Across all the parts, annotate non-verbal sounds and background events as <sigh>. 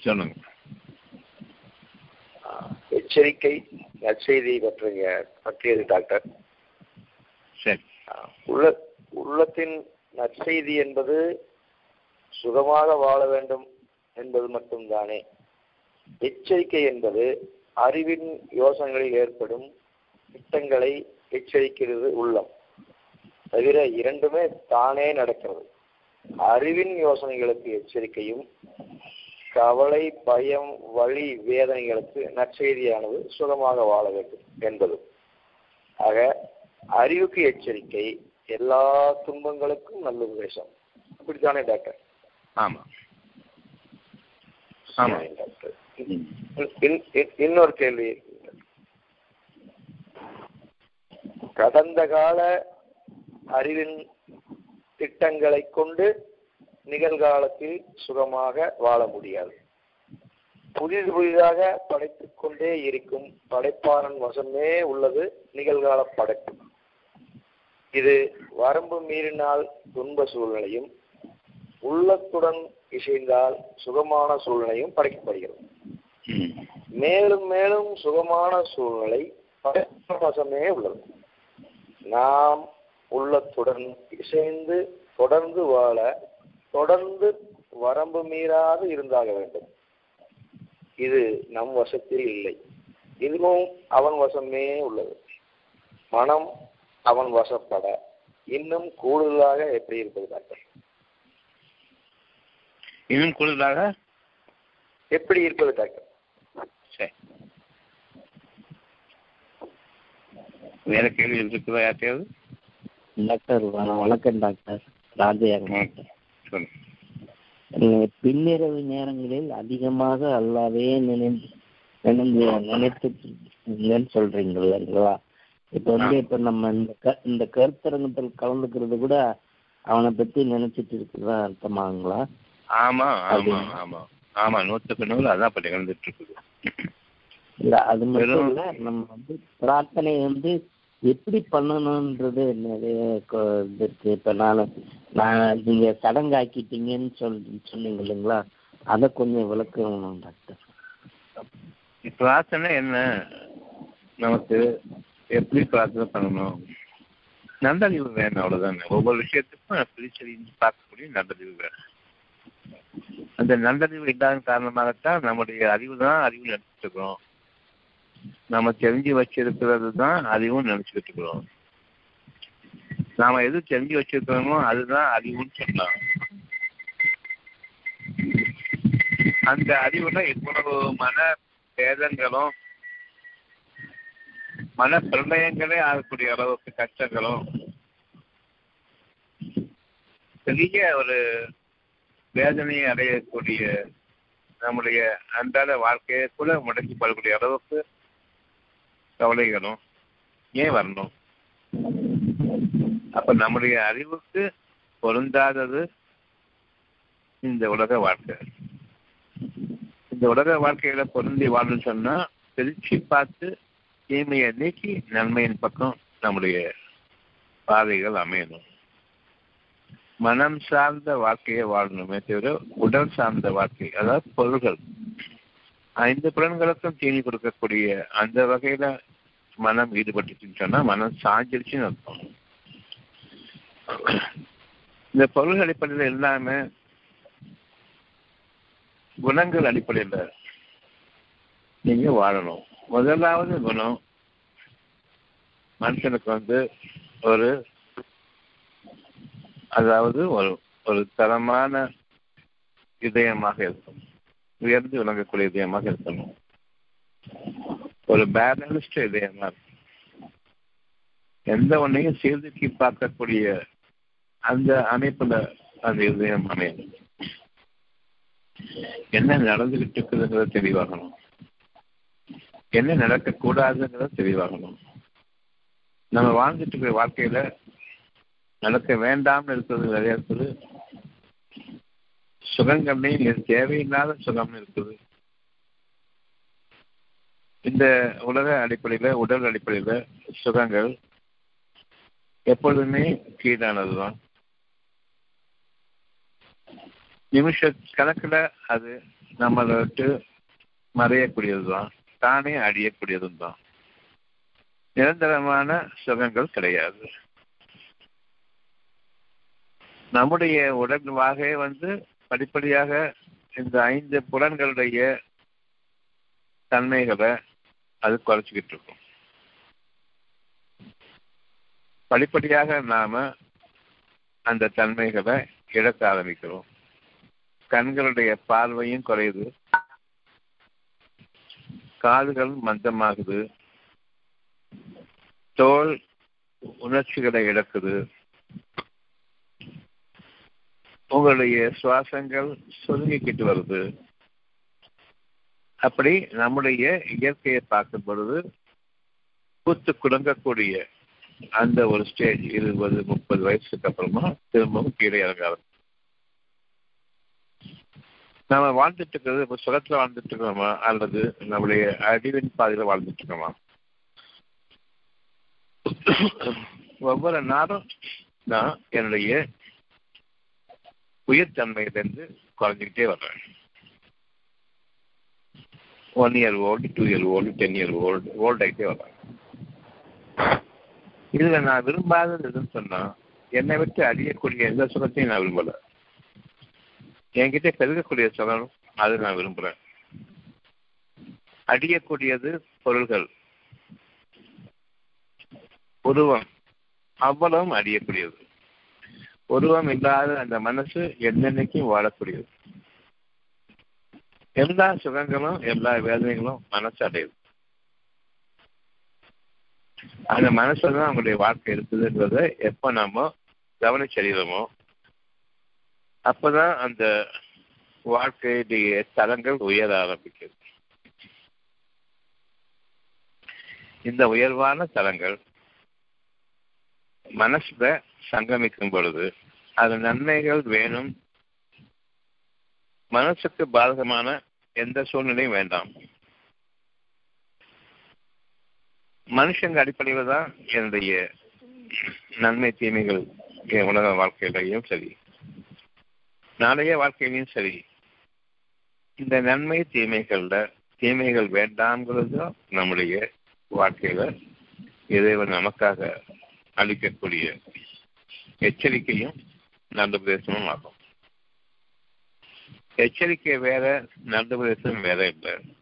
சொல்லுங்க. எச்சரிக்கை நற்செய்தி பற்றிய பற்றியது டாக்டர். சரி. உள்ள உள்ளத்தின் நற்செய்தி என்பது சுகமாக வாழ வேண்டும் என்பது மட்டும்தானே. எச்சரிக்கை என்பது அறிவின் யோசனைகளில் ஏற்படும் திட்டங்களை எச்சரிக்கிறது உள்ளம். தவிர இரண்டுமே தானே நடக்கிறது. அறிவின் யோசனைகளுக்கு எச்சரிக்கையும் கவலை பயம் வலி வேதனைகளுக்கு நற்செய்தியானது சுகமாக வாழ வேண்டும் என்பதும் ஆக அறிவுக்கு எச்சரிக்கை எல்லா துன்பங்களுக்கும் நல்ல உபதேசம். அப்படித்தானே டாக்டர்? ஆமா. ஆமா. டாக்டர். இன்னொரு கேள்வி. கடந்த கால அறிவின் திட்டங்களை கொண்டு நிகழ்காலத்தில் சுகமாக வாழ முடியாது. புதிது புதிதாக படைத்துக் கொண்டே இருக்கும் படைப்பாளன் வசமே உள்ளது நிகழ்கால படைப்பு. இது வரம்பு மீறினால் துன்ப சூழ்நிலையும் உள்ளத்துடன் இசைந்தால் சுகமான சூழ்நிலையும் படைக்கப்படுகிறது. மேலும் மேலும் சுகமான சூழ்நிலை படைப்பாளன் வசமே உள்ளது. நாம் உள்ளத்துடன் இசைந்து தொடர்ந்து வாழ தொடர்ந்து வரம்பு மீறாது இருந்தாக வேண்டும். இது நம் வசத்தில் இல்லை. இதுவும் அவன் வசமே உள்ளது. மனம் அவன் வசப்பட. இன்னும் கூடுதலாக எப்படி இருப்பது டாக்டர் இன்னும் கூடுதலாக? எப்படி இருப்பது டாக்டர் சரி. வேற கேள்வி இருக்குதா யார்ட்டையாவது? டாக்டர் வண- வணக்கம் டாக்டர் ராஜயாங்க பின்னிரவு நேரங்களில் அதிகமாக அல்லாவே நினைந்து நினைத்துன்னு சொல்றீங்க இல்லைங்களா? இப்ப வந்து. இப்ப நம்ம இந்த க- இந்த கருத்தரங்கத்தில் கலந்துக்கிறது கூட அவனை பத்தி நினைச்சிட்டு இருக்கிறதா அர்த்தமாங்களா? ஆமா ஆமா? ஆமா. ஆமா நூற்றுக்கு நூறு அதான் இப்ப நிகழ்ந்துட்டு இருக்குது. இல்ல அது மட்டும் இல்ல நம்ம வந்து பிரார்த்தனை வந்து எப்படி பண்ணணும்ன்றது நிறைய இது இருக்கு. இப்ப நான் நான் நீங்க சடங்காக்கிட்டீங்கன்னு சொல்லி சொன்னீங்க இல்லைங்களா? அதை கொஞ்சம் விளக்கணும் டாக்டர். பிரார்த்தனை என்ன? நமக்கு எப்படி பிரார்த்தனை பண்ணணும்? நல்லறிவு வேணும் அவ்வளவுதானே. ஒவ்வொரு விஷயத்துக்கும் பிரிச்சறிஞ்சு பார்க்கக்கூடிய நல்லறிவு வேணும். அந்த நல்லறிவு இல்லாத காரணமாகத்தான் நம்முடைய அறிவு தான் அறிவு இருக்கிறோம் நம்ம தெரிஞ்சு வச்சிருக்கிறது தான் அறிவும் நினைச்சுக்கிட்டு இருக்கிறோம். நாம எது தெரிஞ்சு வச்சிருக்கிறோமோ அதுதான் அறிவுன்னு சொல்லலாம். அந்த அறிவுல இவ்வளவு மன பேதங்களும் மன பிரளயங்களே ஆகக்கூடிய அளவுக்கு கஷ்டங்களும் பெரிய ஒரு வேதனையை அடையக்கூடிய நம்முடைய அன்றாட வாழ்க்கையை கூட முடக்கி படக்கூடிய அளவுக்கு கவலைகளும் ஏன் வரணும்? அப்ப நம்முடைய அறிவுக்கு பொருந்தாதது இந்த உலக வாழ்க்கை. இந்த உலக வாழ்க்கையில பொருந்தி வாழும் சொன்னா பிரிச்சு பார்த்து தீமையை நீக்கி நன்மையின் பக்கம் நம்முடைய பாதைகள் அமையணும். மனம் சார்ந்த வாழ்க்கையை வாழணுமே தவிர உடல் சார்ந்த வாழ்க்கை அதாவது பொருள்கள் ஐந்து புலன்களுக்கும் தீனி கொடுக்கக்கூடிய அந்த வகையில மனம் ஈடுபட்டுச்சுன்னு சொன்னா மனம் சாஞ்சிருச்சுன்னு அர்த்தம். இந்த பொருள் அடிப்படையில் இல்லாம குணங்கள் அடிப்படையில் நீங்க வாழணும். முதலாவது குணம் மனுஷனுக்கு வந்து ஒரு அதாவது ஒரு ஒரு தரமான இதயமாக இருக்கும். உயர்ந்து விளங்கக்கூடிய இதயமாக இருக்கணும் ஒரு பேலன்ஸ்ட் இதயமா இருக்கும் எந்த ஒன்றையும் சீர்தூக்கி பார்க்கக்கூடிய அந்த அமைப்புல அந்த இதயம் அமையணும் என்ன நடந்துகிட்டு இருக்குதுங்கிறத தெளிவாகணும். என்ன நடக்கக்கூடாதுங்கிறத தெளிவாகணும். நம்ம வாழ்ந்துட்டு இருக்கிற வாழ்க்கையில நடக்க வேண்டாம்னு இருக்கிறது நிறைய இருக்குது. சுகங்கள்லையும் தேவையில்லாத சுகம் இருக்குது. இந்த உலக அடிப்படையில உடல் அடிப்படையில சுகங்கள் எப்பொழுதுமே கீழானதுதான். நிமிஷ கணக்கில் அது நம்மளை விட்டு மறையக்கூடியது தான் தானே அழியக்கூடியதும் தான். நிரந்தரமான சுகங்கள் கிடையாது. நம்முடைய உடல் வாகை வந்து படிப்படியாக இந்த ஐந்து புலன்களுடைய தன்மைகளை அது குறைச்சிக்கிட்டு இருக்கும். படிப்படியாக நாம அந்த தன்மைகளை இழக்க ஆரம்பிக்கிறோம். கண்களுடைய பார்வையும் குறையுது. காதுகள் மந்தமாகுது. தோல் உணர்ச்சிகளை இழக்குது. உங்களுடைய சுவாசங்கள் சுருங்கிக்கிட்டு வருது. அப்படி நம்முடைய இயற்கையை பார்க்கும் பொழுது பூத்து குடங்கக்கூடிய அந்த ஒரு ஸ்டேஜ் இருபது முப்பது வயசுக்கு அப்புறமா திரும்பவும் கீழே இறங்காது நம்ம வாழ்ந்துட்டு இருக்கிறது இப்ப சுகத்துல வாழ்ந்துட்டு இருக்கோமா அல்லது நம்முடைய அறிவின் பாதையில வாழ்ந்துட்டு இருக்கோமா? ஒவ்வொரு நாளும் நான் என்னுடைய உயிர்த்தன்மையிலிருந்து குறைஞ்சிக்கிட்டே வர்றாங்க. One year old two year old ten year old old ஆகிட்டே வர்றாங்க. இதுல நான் விரும்பாதது எதுன்னு சொன்னா என்னை விட்டு அழியக்கூடிய எந்த சுகத்தையும் நான் விரும்பல. என்கிட்ட பெருகக்கூடிய சுகம் அது நான் விரும்புறேன். அடியக்கூடியது பொருள்கள். உருவம். அவ்வளவும் அடியக்கூடியது உருவம் இல்லாத அந்த மனசு என்னென்னைக்கும் வாழக்கூடியது. எல்லா சுகங்களும் எல்லா வேதனைகளும் மனசு அடையுது. அந்த மனசுல தான் அவங்களுடைய வாழ்க்கை இருக்குதுன்றத எப்ப நாம கவனிச்சறிகிறோமோ அப்பதான் அந்த வாழ்க்கையுடைய தரங்கள் உயர ஆரம்பிக்குது. இந்த உயர்வான தரங்கள் மனசுல சங்கமிக்கும் பொழுது அது நன்மைகள் வேணும். மனசுக்கு பாதகமான எந்த சூழ்நிலையும் வேண்டாம். மனுஷங்க அடிப்படையில் தான் என்னுடைய நன்மை தீமைகள் என் உலக வாழ்க்கையிலையும் சரி. நாளைய வாழ்க்கையிலையும் சரி. இந்த நன்மை தீமைகள்ல தீமைகள் வேண்டாம்ங்கிறது தான் நம்முடைய வாழ்க்கையில இறைவன் நமக்காக அளிக்கக்கூடிய எச்சரிக்கையும் நல்ல பிரதேசமும் ஆகும். எச்சரிக்கை வேற நல்ல பிரதேசம் வேற இல்லை.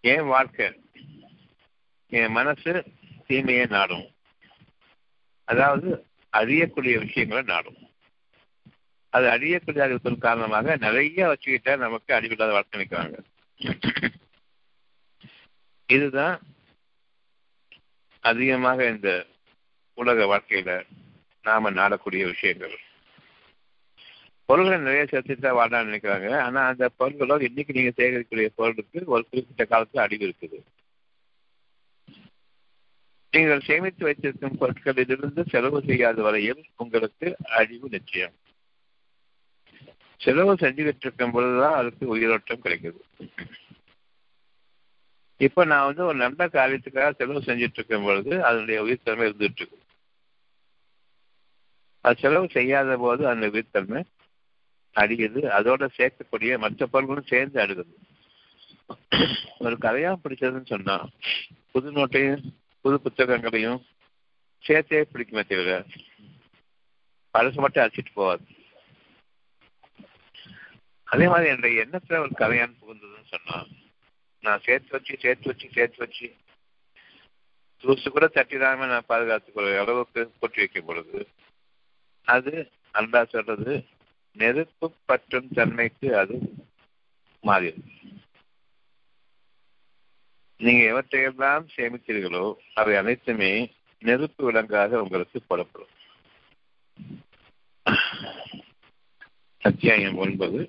என் வாழ்க்கை என் மனசு தீமையை நாடும். அதாவது அறியக்கூடிய விஷயங்களை நாடும். அது அழியக்கூடிய அறிவிப்பின் காரணமாக நிறைய வச்சுக்கிட்டா நமக்கு அழிவில்லாத வாழ்க்கை நிற்கிறாங்க. இதுதான் அதிகமாக இந்த உலக வாழ்க்கையில நாம நாடக்கூடிய விஷயங்கள். பொருள்களை நிறைய சேர்த்துட்டா வாழான்னு நினைக்கிறாங்க. ஆனா அந்த பொருள்களோ இன்னைக்கு நீங்க சேகரிக்கக்கூடிய பொருளுக்கு ஒரு குறிப்பிட்ட காலத்துல அழிவு இருக்குது. நீங்கள் சேமித்து வைத்திருக்கும் பொருட்களிலிருந்து செலவு செய்யாத வரையில் உங்களுக்கு அழிவு நிச்சயம். செலவு செஞ்சுக்கிட்டு இருக்கும் பொழுதுதான் அதுக்கு உயிரோட்டம் கிடைக்குது. இப்ப நான் வந்து ஒரு நல்ல காரியத்துக்காக செலவு செஞ்சுட்டு இருக்கும் பொழுது அதனுடைய உயிர்த்தன்மை இருந்துட்டு இருக்கு. அது செலவு செய்யாத போது அந்த உயிர்த்தன்மை அடிக்குது அதோட சேர்க்கக்கூடிய மற்ற பொருட்களும் சேர்ந்து அடுகிறது ஒரு கதையா பிடிச்சதுன்னு சொன்னா புது நோட்டையும் புது புத்தகங்களையும் சேர்த்தே பிடிக்குமே தவிர பழசு மட்டும் அடிச்சிட்டு போவாது அதே மாதிரி என்ற எண்ணத்துல ஒரு கதையான் புகுந்ததுன்னு சொன்னா நான் சேர்த்து வச்சு சேர்த்து வச்சு சேர்த்து வச்சு தூசு கூட தட்டிடாம நான் பாதுகாத்துக்கொள்ள அளவுக்கு போட்டி வைக்கும் பொழுது அது அன்பா சொல்றது நெருப்பு பற்றும் தன்மைக்கு அது மாறிடும் நீங்க எவற்றையெல்லாம் சேமிக்கிறீர்களோ அவை அனைத்துமே நெருப்பு விலங்காக உங்களுக்கு புலப்படும் அத்தியாயம் ஒன்பது.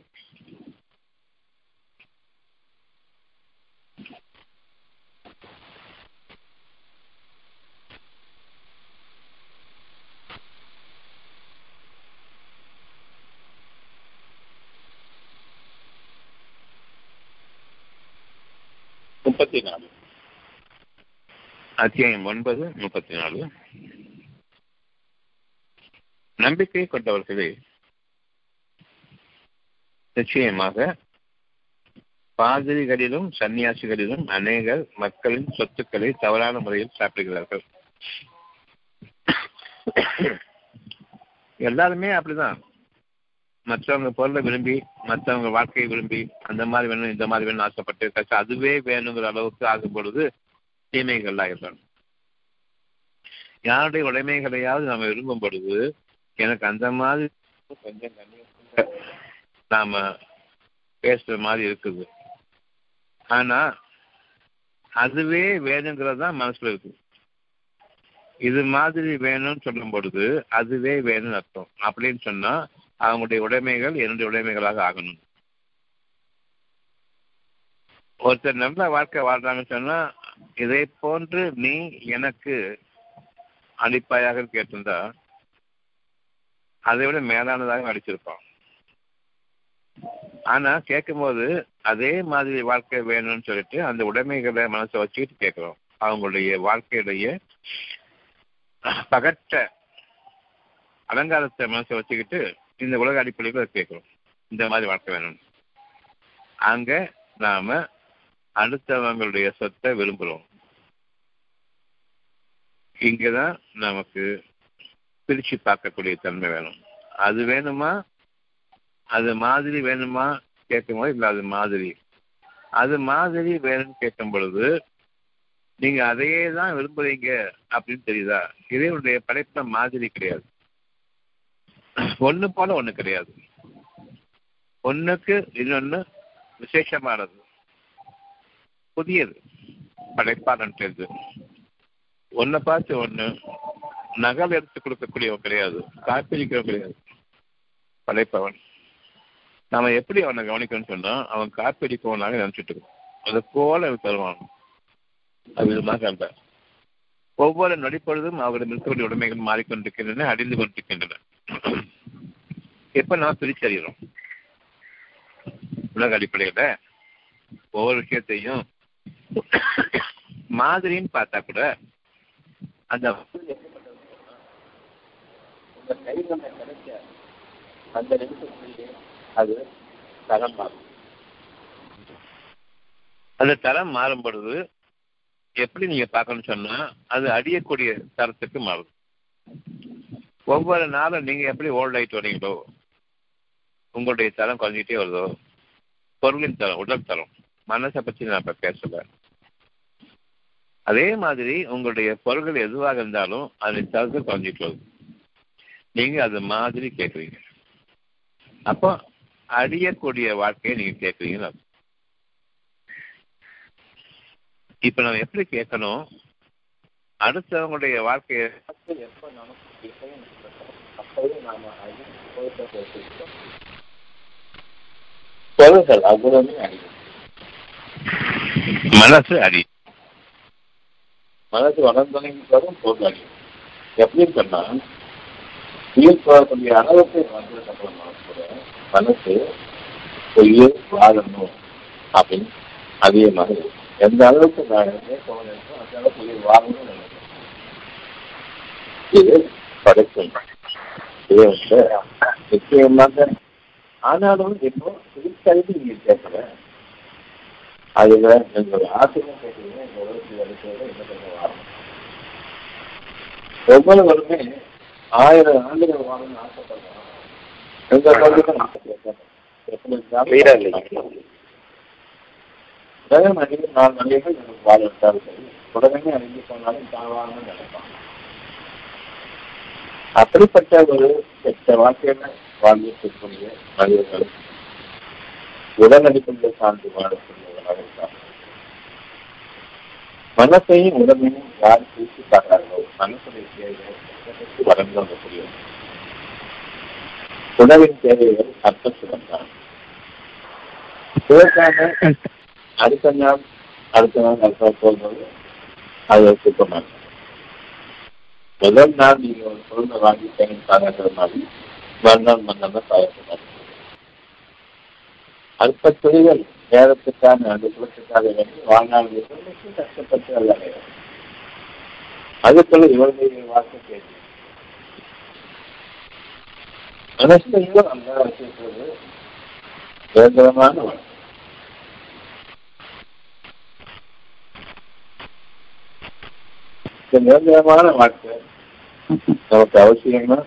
முப்பத்தி நாலு அத்தியாயம் ஒன்பது முப்பத்தி நாலு நம்பிக்கை கொண்டவர்களே நிச்சயமாக பாதிரிகளிலும் சன்னியாசிகளிலும் அநேகர் மக்களின் சொத்துக்களை தவறான முறையில் சாப்பிடுகிறார்கள். எல்லாருமே அப்படிதான். மற்றவங்க பொருளை விரும்பி மற்றவங்க வாழ்க்கையை விரும்பி அந்த மாதிரி வேணும் இந்த மாதிரி வேணும் ஆசைப்பட்டு கஷ்டம் அதுவே வேணுங்கிற அளவுக்கு ஆகும் பொழுது தீமைகள் ஆகிடும் யாருடைய உடைமைகளையாவது நம்ம விரும்பும் பொழுது எனக்கு அந்த மாதிரி கொஞ்சம் நாம பேசுற மாதிரி இருக்குது. ஆனா அதுவே வேணுங்கிறது தான் மனசுல இருக்கு. இது மாதிரி வேணும்னு சொல்லும் பொழுது அதுவே வேணும்னு அர்த்தம். அப்படின்னு சொன்னா அவங்களுடைய உடைமைகள் என்னுடைய உடைமைகளாக ஆகணும். ஒருத்தர் நல்ல வாழ்க்கை வாழ்றாங்கன்னு சொன்னா இதை போன்று நீ எனக்கு அடிப்பாயாக கேட்டிருந்தா அதை விட மேலானதாக அடிச்சிருப்பான் ஆனா கேட்கும்போது அதே மாதிரி வாழ்க்கை வேணும்னு சொல்லிட்டு அந்த உடைமைகளை மனசை வச்சுக்கிட்டு கேட்கிறோம். அவங்களுடைய வாழ்க்கையுடைய பகட்ட அலங்காரத்தை மனசை வச்சுக்கிட்டு இந்த உலக அடிப்படையில் கேட்கிறோம். இந்த மாதிரி வளர்க்க வேணும் அங்க நாம அடுத்தவங்களுடைய சொத்தை விரும்புகிறோம் இங்கதான் நமக்கு பிரிச்சு பார்க்கக்கூடிய தன்மை வேணும். அது வேணுமா? அது மாதிரி வேணுமா? கேட்கும்போது இல்லை அது மாதிரி. அது மாதிரி வேணும்னு கேட்கும் பொழுது நீங்க அதையே தான் விரும்புறீங்க அப்படின்னு தெரியுதா? இறைவனுடைய படைப்புல மாதிரி கிடையாது. ஒன்று போல ஒண்ணு கிடையாது. ஒன்றுக்கு இன்னொன்னு விசேஷமானது. புதியது. படைப்பாளன் தெரிஞ்சு ஒன்னை பார்த்து ஒண்ணு நகல் எடுத்து கொடுக்கக்கூடியவன் கிடையாது. காப்பிரிக்கிறவன் கிடையாது. படைப்பவன். நாம எப்படி அவனை கவனிக்கணும்னு சொன்னா அவன் காப்பிடிப்பவனாக நினைச்சிட்டு இருக்கோம் அது போல தருவான். அவ்விதமாக அந்த ஒவ்வொரு நொடிப்பொழுதும் அவருடைய மிருத்தவடி உடைமைகள் மாறிக்கொண்டிருக்கின்றன அடிந்து கொண்டிருக்கின்றன. எப்ப நான் பிரிச்சறிகிறோம் உலக அடிப்படையில ஒவ்வொரு விஷயத்தையும் மாதிரின்னு பார்த்தா கூட அந்த அந்த அது தரம் மாறும் அந்த தரம் மாறும் பொழுது எப்படி நீங்க பார்க்கணும்னு சொன்னா அது அடியக்கூடிய தரத்துக்கு மாறும் ஒவ்வொரு நாளும் நீங்க எப்படி ஓல்ட் ஆயிட்டு வரீங்களோ உங்களுடைய தரம் குறைஞ்சிட்டே வருதோ? பொருளின் தரம் உடல் தரம். மனசை பற்றி நான் இப்ப பேசல. அதே மாதிரி உங்களுடைய பொருள்கள் எதுவாக இருந்தாலும் அதன் தரத்தை குறைஞ்சிட்டு வருது நீங்க அது மாதிரி கேட்குறீங்க. அப்போ அடியக்கூடிய வாழ்க்கையை நீங்க கேட்குறீங்கன்னு இப்ப நம்ம எப்படி கேட்கணும்? அடுத்தவங்களுடைய வாழ்க்கையை எப்ப நமக்கு பொருள்கள் அவ்வளவுமே அடிக்கும் மனசு அடி. மனசு வளர்ந்தவங்களும் பொருள் அடிக்கும் எப்படின்னு சொன்னா உயிர் போகக்கூடிய அளவுக்கு வந்ததுக்கு அப்புறமா கூட மனசு உயிர் வாழணும் அப்படின்னு அதே மாதிரி எந்த அளவுக்கு போகணும் அந்த அளவுக்கு உயிர் வாழணும்னு நினைக்கிறேன் இது படைக்கும் இது வந்து நிச்சயமாக ஆனாலும் இப்போ திருக்கல்வி கேட்கல. அதுல எங்களுடைய ஆசிரியர் கேட்கறீங்க இந்த உலகத்தில் அடிக்கிறத என்ன பண்ண வாழணும் ஒவ்வொருவருமே ஆயிரம் ஆண்டுகள் வாழணும்னு ஆசைப்படுறோம் எங்க பகுதியில் Clear ஆ இல்லைங்க. உலக மனித நாலு மனிதர்கள் எனக்கு வாழ விட்டார்கள் உடனே அழிஞ்சு போனாலும் தாழ்வாங்க நினைப்பாங்க அப்படிப்பட்ட ஒரு கெட்ட வாழ்க்கையில வாழ்ந்துட்டு இருக்கக்கூடிய மனிதர்கள் உடனடிக்குள்ள சார்ந்து வாழக்கூடியவர்களாக இருக்காங்க மனசையும் உடமையும் யார் தூக்கி பார்க்கிறார்களோ மனசுடைய தேவைகள் வளர்ந்து வரக்கூடியது உணவின் தேவைகள் அர்த்தத்துடன் தான் இதற்காக அடுத்த நாள் அடுத்த நாள் அடுத்த நாள் போகும்போது அது சுத்தமாக முதல் நாள் நீங்க ஒரு பொருளை வாங்கி தேங்கி பாராட்டுற மாதிரி மறுநாள் மறுநாள் தான் அல்ப துணிகள் நேரத்துக்கான அந்த குலத்துக்காக வேண்டி வாழ்நாள் கஷ்டப்பட்டு அல்ல அதுக்குள்ள இவருடைய வாக்கு கேட்டு மனசுலையும் அந்த வச்சிருக்கிறது நிரந்தரமான வாழ்க்கை. நிரந்தரமான வாழ்க்கை நமக்கு அவசியமா?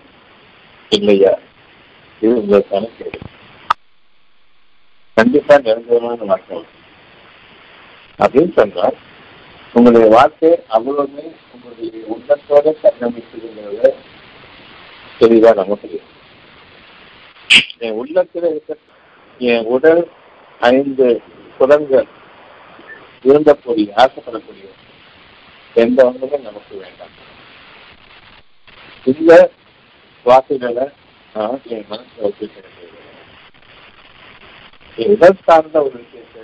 இல்லையா? இது உங்களுக்கான கேள்வி கண்டிப்பா நிரந்தரமான வாழ்க்கை. அப்படின்னு சொன்னால் உங்களுடைய வாழ்க்கை அவ்வளவுமே உங்களுடைய உள்ளத்தோட கண்ணமைக்குதுங்கிறத தெளிவா நம்ம தெரியும். என் உள்ளத்துல இருக்க என் உடல் ஐந்து புலன்கள் விரும்பக்கூடிய ஆசைப்படக்கூடிய எந்த ஒன்றுமே நமக்கு வேண்டாம். இந்த வார்த்தைகளை நான் என் உடல் சார்ந்த ஒரு விஷயத்தை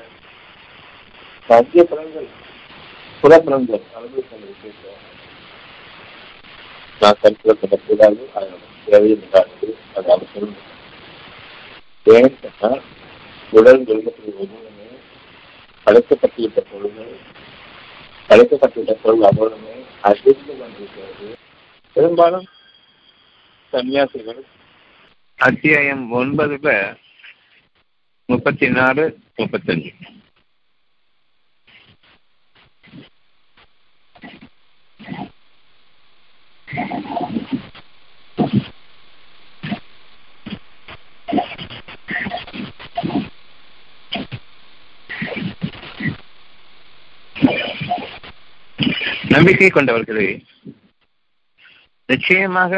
பஞ்ச புலன்கள் புலப்புலன்கள் அனுபவிக்கிற விஷயத்தை நான் கருத்தில் கொள்ளக்கூடாது அது நமக்கு தேவையில்லாது அது அவசியம் ஏன்னு சொன்னால் உடல் விரும்பக்கூடிய ஒவ்வொருமே படைக்கப்பட்டுவிட்ட பொருள்கள் படைக்கப்பட்டுவிட்ட பொருள் அவ்வளவுமே அதிர்ந்து கொண்டிருக்கிறது பெரும்பாலும் சன்னியாசிகள். அத்தியாயம் ஒன்பதுல முப்பத்தி நாலு முப்பத்தஞ்சு. நம்பிக்கை கொண்டவர்களே நிச்சயமாக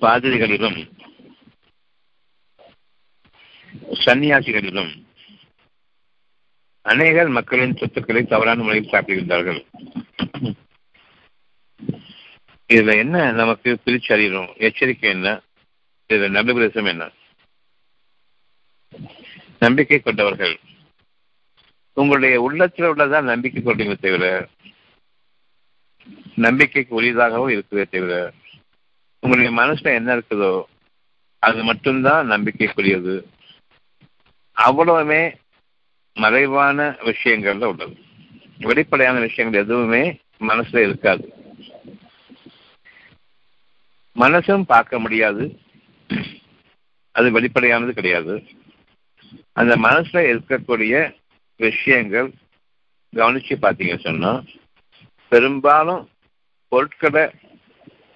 பாதிரிகளிலும் சன்னியாசிகளிலும் அநேகர் மக்களின் சொத்துக்களை தவறான முறையில் சாப்பிடுகின்றார்கள். இதுல என்ன நமக்கு பிரிச்சு அறியணும் எச்சரிக்கை என்ன? இதுல நம்பிபிரசம் என்ன? நம்பிக்கை கொண்டவர்கள் உங்களுடைய உள்ளத்தில் உள்ளதான் நம்பிக்கை கொண்டீங்க தவிர நம்பிக்கைக்கு உரியதாகவும் இருக்குதே தவிர உங்களுடைய மனசுல என்ன இருக்குதோ அது மட்டும்தான் நம்பிக்கைக்குரியது. அவ்வளவுமே மறைவான விஷயங்கள்ல உள்ளது. வெளிப்படையான விஷயங்கள் எதுவுமே மனசுல இருக்காது. மனசும் பார்க்க முடியாது. அது வெளிப்படையானது கிடையாது. அந்த மனசுல இருக்கக்கூடிய விஷயங்கள் கவனிச்சு பார்த்தீங்க சொன்னா பெரும்பாலும் பொருட்களை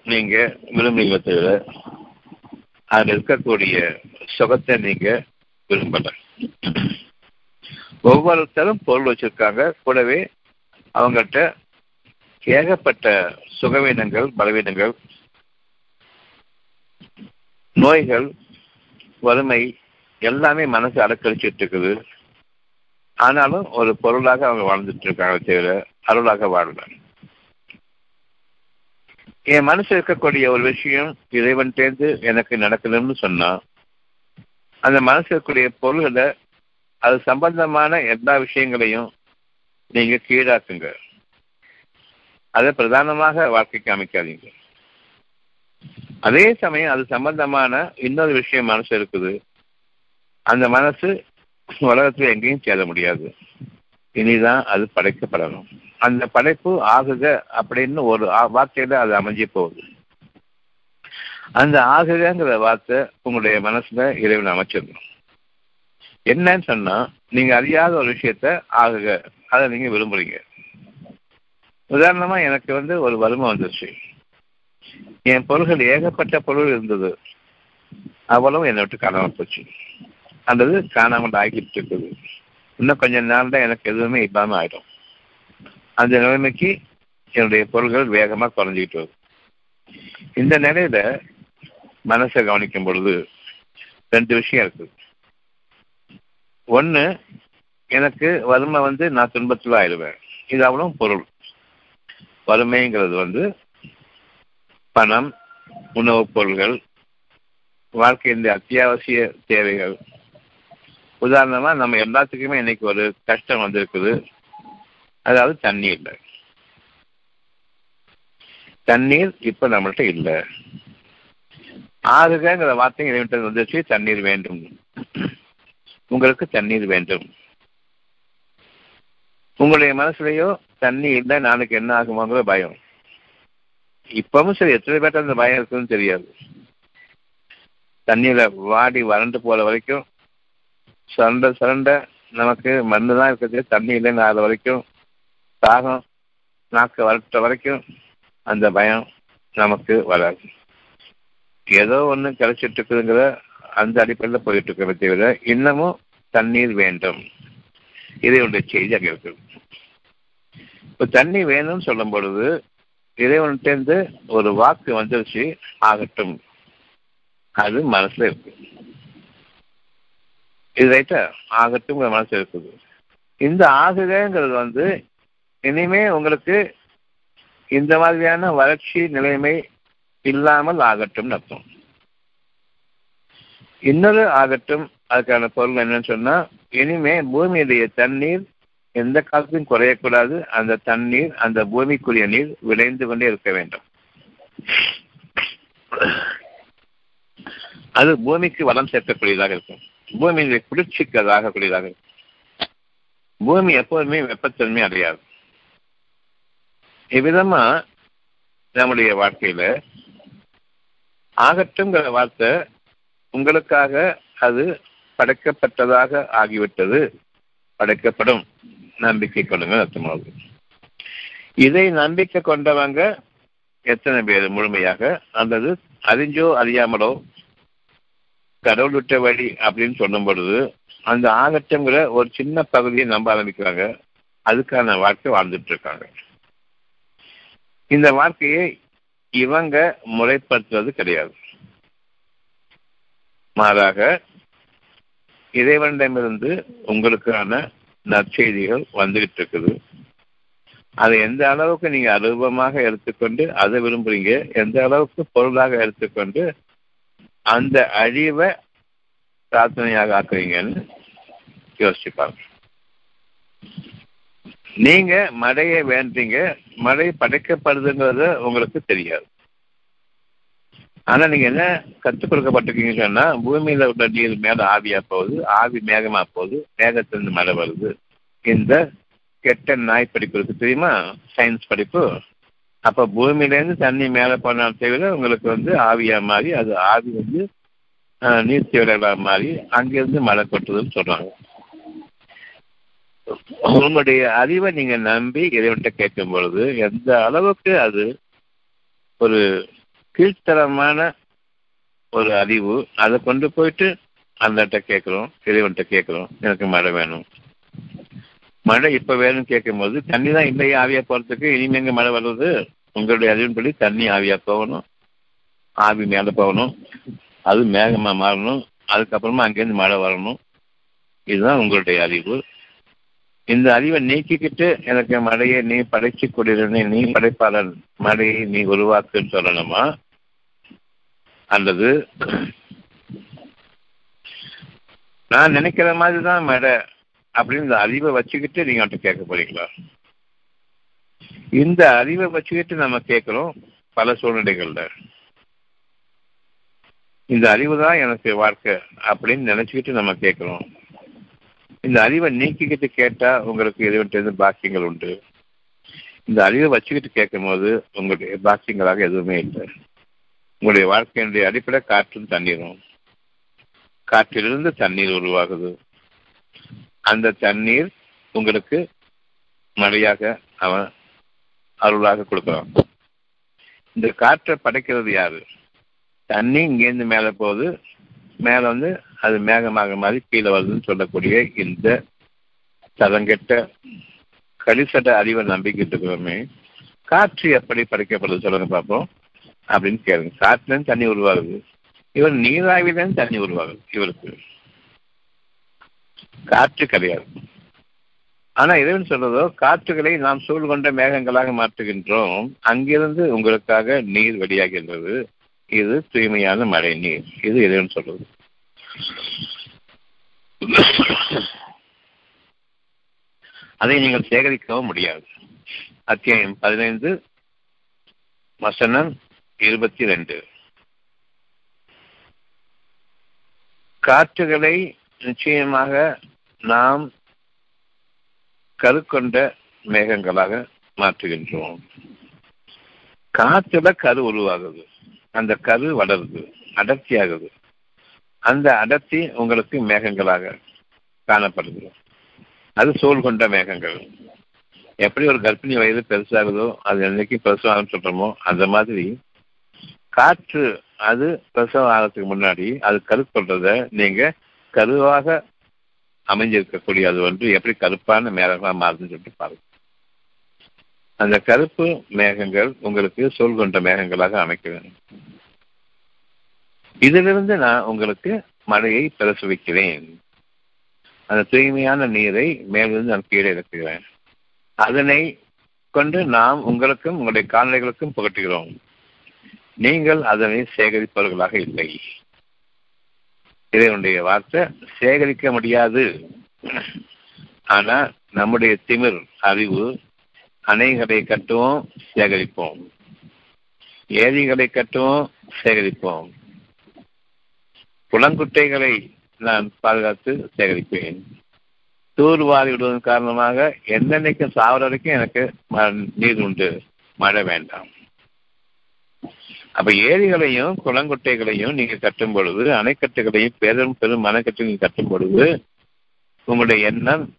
நீங்க விரும்பி தவிர அதில் இருக்கக்கூடிய சுகத்தை நீங்க விரும்பல. ஒவ்வொருத்தரும் பொருள் வச்சிருக்காங்க. கூடவே அவங்கள்ட்ட ஏகப்பட்ட சுகவீனங்கள் பலவீனங்கள் நோய்கள் வறுமை எல்லாமே மனசு அலக்கழிச்சிட்டு இருக்குது. ஆனாலும் ஒரு பொருளாக அவங்க வாழ்ந்துட்டு இருக்காங்க தவிர அருளாக வாழல. என் மனசு இருக்கக்கூடிய ஒரு விஷயம் இறைவன் தேர்ந்து எனக்கு நடக்கணும்னு சொன்னா அந்த மனசு இருக்கக்கூடிய பொருள்களை அது சம்பந்தமான எல்லா விஷயங்களையும் நீங்க கீழாக்குங்க. அதை பிரதானமாக வாழ்க்கைக்கு அமைக்காதீங்க. அதே சமயம் அது சம்பந்தமான இன்னொரு விஷயம் மனசு இருக்குது. அந்த மனசு உலகத்தில் எங்கேயும் சேர முடியாது. இனிதான் அது படைக்கப்படணும். அந்த படைப்பு ஆகுக அப்படின்னு ஒரு வார்த்தையில அது அமைஞ்சு போகுது. அந்த ஆகுகங்கிற வார்த்தை உங்களுடைய மனசுல இறைவன் அமைச்சிடணும். என்னன்னு சொன்னா நீங்க அறியாத ஒரு விஷயத்த ஆகுக. அதை நீங்க விரும்புறீங்க. உதாரணமா எனக்கு வந்து ஒரு வறுமை வந்துருச்சு. என் பொருள்கள் ஏகப்பட்ட பொருள் இருந்தது. அவ்வளவு என்னை விட்டு காணாமல் போச்சு. அல்லது காணாமல் ஆகிட்டு இருக்குது இன்னும் கொஞ்ச நாள் தான் எனக்கு எதுவுமே இல்லாமல் ஆயிடும். அந்த நிலைமைக்கு என்னுடைய பொருள்கள் வேகமாக குறைஞ்சிக்கிட்டு வருது இந்த நிலையில மனசை கவனிக்கும் பொழுது ரெண்டு விஷயம் இருக்குது ஒன்று எனக்கு வறுமை வந்து நான் துன்பத்தில் ஆயிடுவேன். இது அவ்வளோ பொருள். வறுமைங்கிறது வந்து பணம் உணவுப் பொருள்கள் வாழ்க்கையின் அத்தியாவசிய தேவைகள் உதாரணமா நம்ம எல்லாத்துக்குமே இன்னைக்கு ஒரு கஷ்டம் வந்திருக்குது. அதாவது தண்ணீர் இல்லை. தண்ணீர் இப்ப நம்மள்கிட்ட இல்லை. ஆகுங்கிற வார்த்தை இறைவன் வந்துச்சு தண்ணீர் வேண்டும். உங்களுக்கு தண்ணீர் வேண்டும். உங்களுடைய மனசுலயோ தண்ணி இல்லை நாளைக்கு என்ன ஆகுமாங்கிற பயம். இப்பவும் சரி எத்தனை பேர்ட்ட அந்த பயம் இருக்குன்னு தெரியாது. தண்ணியில வாடி வறண்டு போற வரைக்கும் சண்டை சண்டை. நமக்கு மண்ணு தான் இருக்குது. தண்ணி இல்லைன்னு ஆகிற வரைக்கும் தாகம் நாக்கு வரட்ட வரைக்கும் அந்த பயம் நமக்கு வராது. ஏதோ ஒன்று கிடைச்சிட்டு இருக்குதுங்கிற அந்த அடிப்படையில் போயிட்டு இருக்கிறத தவிர இன்னமும் தண்ணீர் வேண்டும். இறைவனுடைய செய்தி அங்கே இருக்குது இப்போ தண்ணி வேணும்னு சொல்லும் பொழுது இறைவன்கிட்டேருந்து ஒரு வாக்கு வந்துருச்சு ஆகட்டும். அது மனசுல இருக்கு. இது ரைட்டா ஆகட்டும் மனசு இருக்குது. இந்த ஆகுதேங்கிறது வந்து இனிமே உங்களுக்கு இந்த மாதிரியான வறட்சி நிலைமை இல்லாமல் ஆகட்டும் அர்த்தம். இன்னொரு ஆகட்டும் அதுக்கான பொருள் என்னன்னு சொன்னா இனிமே பூமியுடைய தண்ணீர் எந்த காலத்தையும் குறையக்கூடாது. அந்த தண்ணீர் அந்த பூமிக்குரிய நீர் விளைந்து கொண்டே இருக்க வேண்டும். அது பூமிக்கு வளம் சேர்க்கக்கூடியதாக இருக்கும். பூமியினுடைய குளிர்ச்சிக்கு அது ஆகக்கூடியதாக பூமி எப்போதுமே வெப்பத்தன்மை அடையாது. இவ்விதமா நம்முடைய வாழ்க்கையில ஆகட்டும்ங்கிற வார்த்தை உங்களுக்காக அது படைக்கப்பட்டதாக ஆகிவிட்டது. படைக்கப்படும். நம்பிக்கை கொள்ளுங்க அர்த்தமாகுது இதை நம்பிக்கை கொண்டவங்க எத்தனை பேர் முழுமையாக? அல்லது அறிஞ்சோ அறியாமலோ கடவுள் விட்ட வழி அப்படின்னு சொல்லும் பொழுது அந்த ஆகட்டங்கிற ஒரு சின்ன பகுதியை நம்ப ஆரம்பிக்கிறாங்க. அதுக்கான வாழ்க்கை வாழ்ந்துட்டு இருக்காங்க இந்த வாழ்க்கையை இவங்க முறைப்படுத்துவது கிடையாது. மாறாக இறைவனிடமிருந்து உங்களுக்கான நற்செய்திகள் வந்துகிட்டு இருக்குது அதை எந்த அளவுக்கு நீங்க அனுபவமாக எடுத்துக்கொண்டு அதை விரும்புறீங்க எந்த அளவுக்கு பொருளாக எடுத்துக்கொண்டு அந்த அழிவை பிரார்த்தனையாக ஆக்குறீங்கன்னு யோசிச்சுப்பாங்க. நீங்க மழையை வேண்டீங்க மழை படைக்கப்படுதுங்கிறது உங்களுக்கு தெரியாது. ஆனா நீங்க என்ன கற்றுக் கொடுக்கப்பட்டிருக்கீங்கன்னு சொன்னா பூமியில உள்ள நீர் மேல ஆவியா போகுது ஆவி மேகமா போகுது மேகத்திலிருந்து மழை வருது. இந்த கெட்ட நாய் படிப்பு இருக்கு தெரியுமா? சயின்ஸ் படிப்பு. அப்ப பூமியிலேருந்து தண்ணி மேலே போனால் தவிர உங்களுக்கு வந்து ஆவியா மாறி அது ஆவி வந்து நீர் தீவிரங்களா மாறி அங்கிருந்து மழை கொட்டுதுன்னு சொல்றாங்க. உங்களுடைய அறிவை நீங்க நம்பி இறைவன்கிட்ட கேட்கும் பொழுது எந்த அளவுக்கு அது ஒரு கீழ்த்தரமான ஒரு அறிவு அதை கொண்டு போயிட்டு அந்த கேட்குறோம் இறைவன்கிட்ட கேட்குறோம் எனக்கு மழை வேணும். மழை இப்ப வேணும்னு கேட்கும்போது தண்ணி தான் இல்லையே ஆவியா போறதுக்கு இனிமேங்க மழை வர்றது. உங்களுடைய அறிவின்படி தண்ணி ஆவியா போகணும். ஆவி மேல போகணும். அது மேகமா மாறணும். அதுக்கப்புறமா அங்கேருந்து மழை வரணும். இதுதான் உங்களுடைய அறிவு. இந்த அறிவை நீக்கிக்கிட்டு எனக்கு மழையை நீ படைச்சு கொடிறனே நீ படைப்பாளன் மழையை நீ உருவாக்குன்னு சொல்லணுமா? அல்லது நான் நினைக்கிற மாதிரி தான் மழை. அப்படின்னு இந்த அறிவை வச்சுக்கிட்டு நீங்க அவன்கிட்ட கேட்க போறீங்களா? இந்த அறிவை வச்சுக்கிட்டு நம்ம கேட்கிறோம் பல சூழ்நிலைகள்ல. இந்த அறிவு தான் எனக்கு வாழ்க்கை அப்படின்னு நினைச்சுக்கிட்டு நம்ம கேட்கிறோம். இந்த அறிவை நீக்கிக்கிட்டு கேட்டா உங்களுக்கு இறைவன்ட்டு பாக்கியங்கள் உண்டு. இந்த அறிவை வச்சுக்கிட்டு கேட்கும் போது உங்களுடைய பாக்கியங்களாக எதுவுமே இல்லை. உங்களுடைய வாழ்க்கையினுடைய அடிப்படை காற்றும் தண்ணீரும். காற்றிலிருந்து தண்ணீர் உருவாகுது. அந்த தண்ணீர் உங்களுக்கு மழையாக அவன் அருளாக கொடுக்குறான் இந்த காற்றை படைக்கிறது யாரு? தண்ணி இங்கேருந்து மேலே போகுது. மேலே வந்து அது மேகமாக மாதிரி கீழே வருதுன்னு சொல்லக்கூடிய இந்த தரங்கெட்ட கலிசட அறிவை நம்பிக்கிட்டு இருக்கிறோமே காற்று எப்படி படைக்கப்படுது சொல்லுங்க பார்ப்போம் அப்படின்னு கேளுங்க. காற்றுலேருந்து தண்ணி உருவாகுது. இவர் நீராவிலேருந்து தண்ணி உருவாகுது இவருக்கு. காற்று கிடையாது. ஆனா இறைவன் சொல்றதோ காற்றுகளை நாம் சூழ் கொண்ட மேகங்களாக மாற்றுகின்றோம். அங்கிருந்து உங்களுக்காக நீர் வெளியாகின்றது. இது தூய்மையான மழை நீர். இது இறைவன் சொல்றது. அதை நீங்கள் சேகரிக்கவும் முடியாது. அத்தியாயம் பதினைந்து வசனம் இருபத்தி ரெண்டு. காற்றுகளை நிச்சயமாக நாம் கருக்கொண்ட மேகங்களாக மாற்றுகின்றோம். காற்றுல கரு உருவாகுது. அந்த கரு வளருது அடர்த்தியாகுது. அந்த அடர்த்தி உங்களுக்கு மேகங்களாக காணப்படுது அது சோல் கொண்ட மேகங்கள். எப்படி ஒரு கர்ப்பிணி வயது பெருசாகுதோ அது என்னைக்கு பிரசவம் சொல்றோமோ அந்த மாதிரி காற்று அது பிரசவம் ஆகிறதுக்கு முன்னாடி அது கருப்பொன்றத நீங்க கருவாக அமைஞ்சிருக்கக்கூடிய அது வந்து எப்படி கருப்பான மேகமாக மாறுதுன்னு சொல்லிட்டு பாருங்க. அந்த கருப்பு மேகங்கள் உங்களுக்கு சொல் கொண்ட மேகங்களாக அமைக்க வேண்டும். இதிலிருந்து நான் உங்களுக்கு மழையை பிரசவிக்கிறேன். அந்த தூய்மையான நீரை மேலிருந்து நான் கீழே இறக்குகிறேன். அதனை கொண்டு நாம் உங்களுக்கும் உங்களுடைய கால்நடைகளுக்கும் புகட்டுகிறோம். நீங்கள் அதனை சேகரிப்பவர்களாக இல்லை. இதனுடைய வார்த்தை சேகரிக்க முடியாது. ஆனா நம்முடைய திமிர் அறிவு அணைகளை கட்டுவோம் சேகரிப்போம். ஏரிகளை கட்டுவோம் சேகரிப்போம். புலங்குட்டைகளை நான் பாதுகாத்து சேகரிப்பேன். தூர்வாரி விடுவதன் காரணமாக என்னென்னைக்கு சாவர வரைக்கும் எனக்கு நீர் உண்டு. மழை வேண்டாம். அப்ப ஏரிகளையும் குளங்குட்டைகளையும் நீங்க கட்டும் பொழுது அணைக்கட்டுகளையும் பெரும் பெரும் அணைக்கட்டுகளையும் கட்டும் பொழுது உங்களுடைய எண்ணம்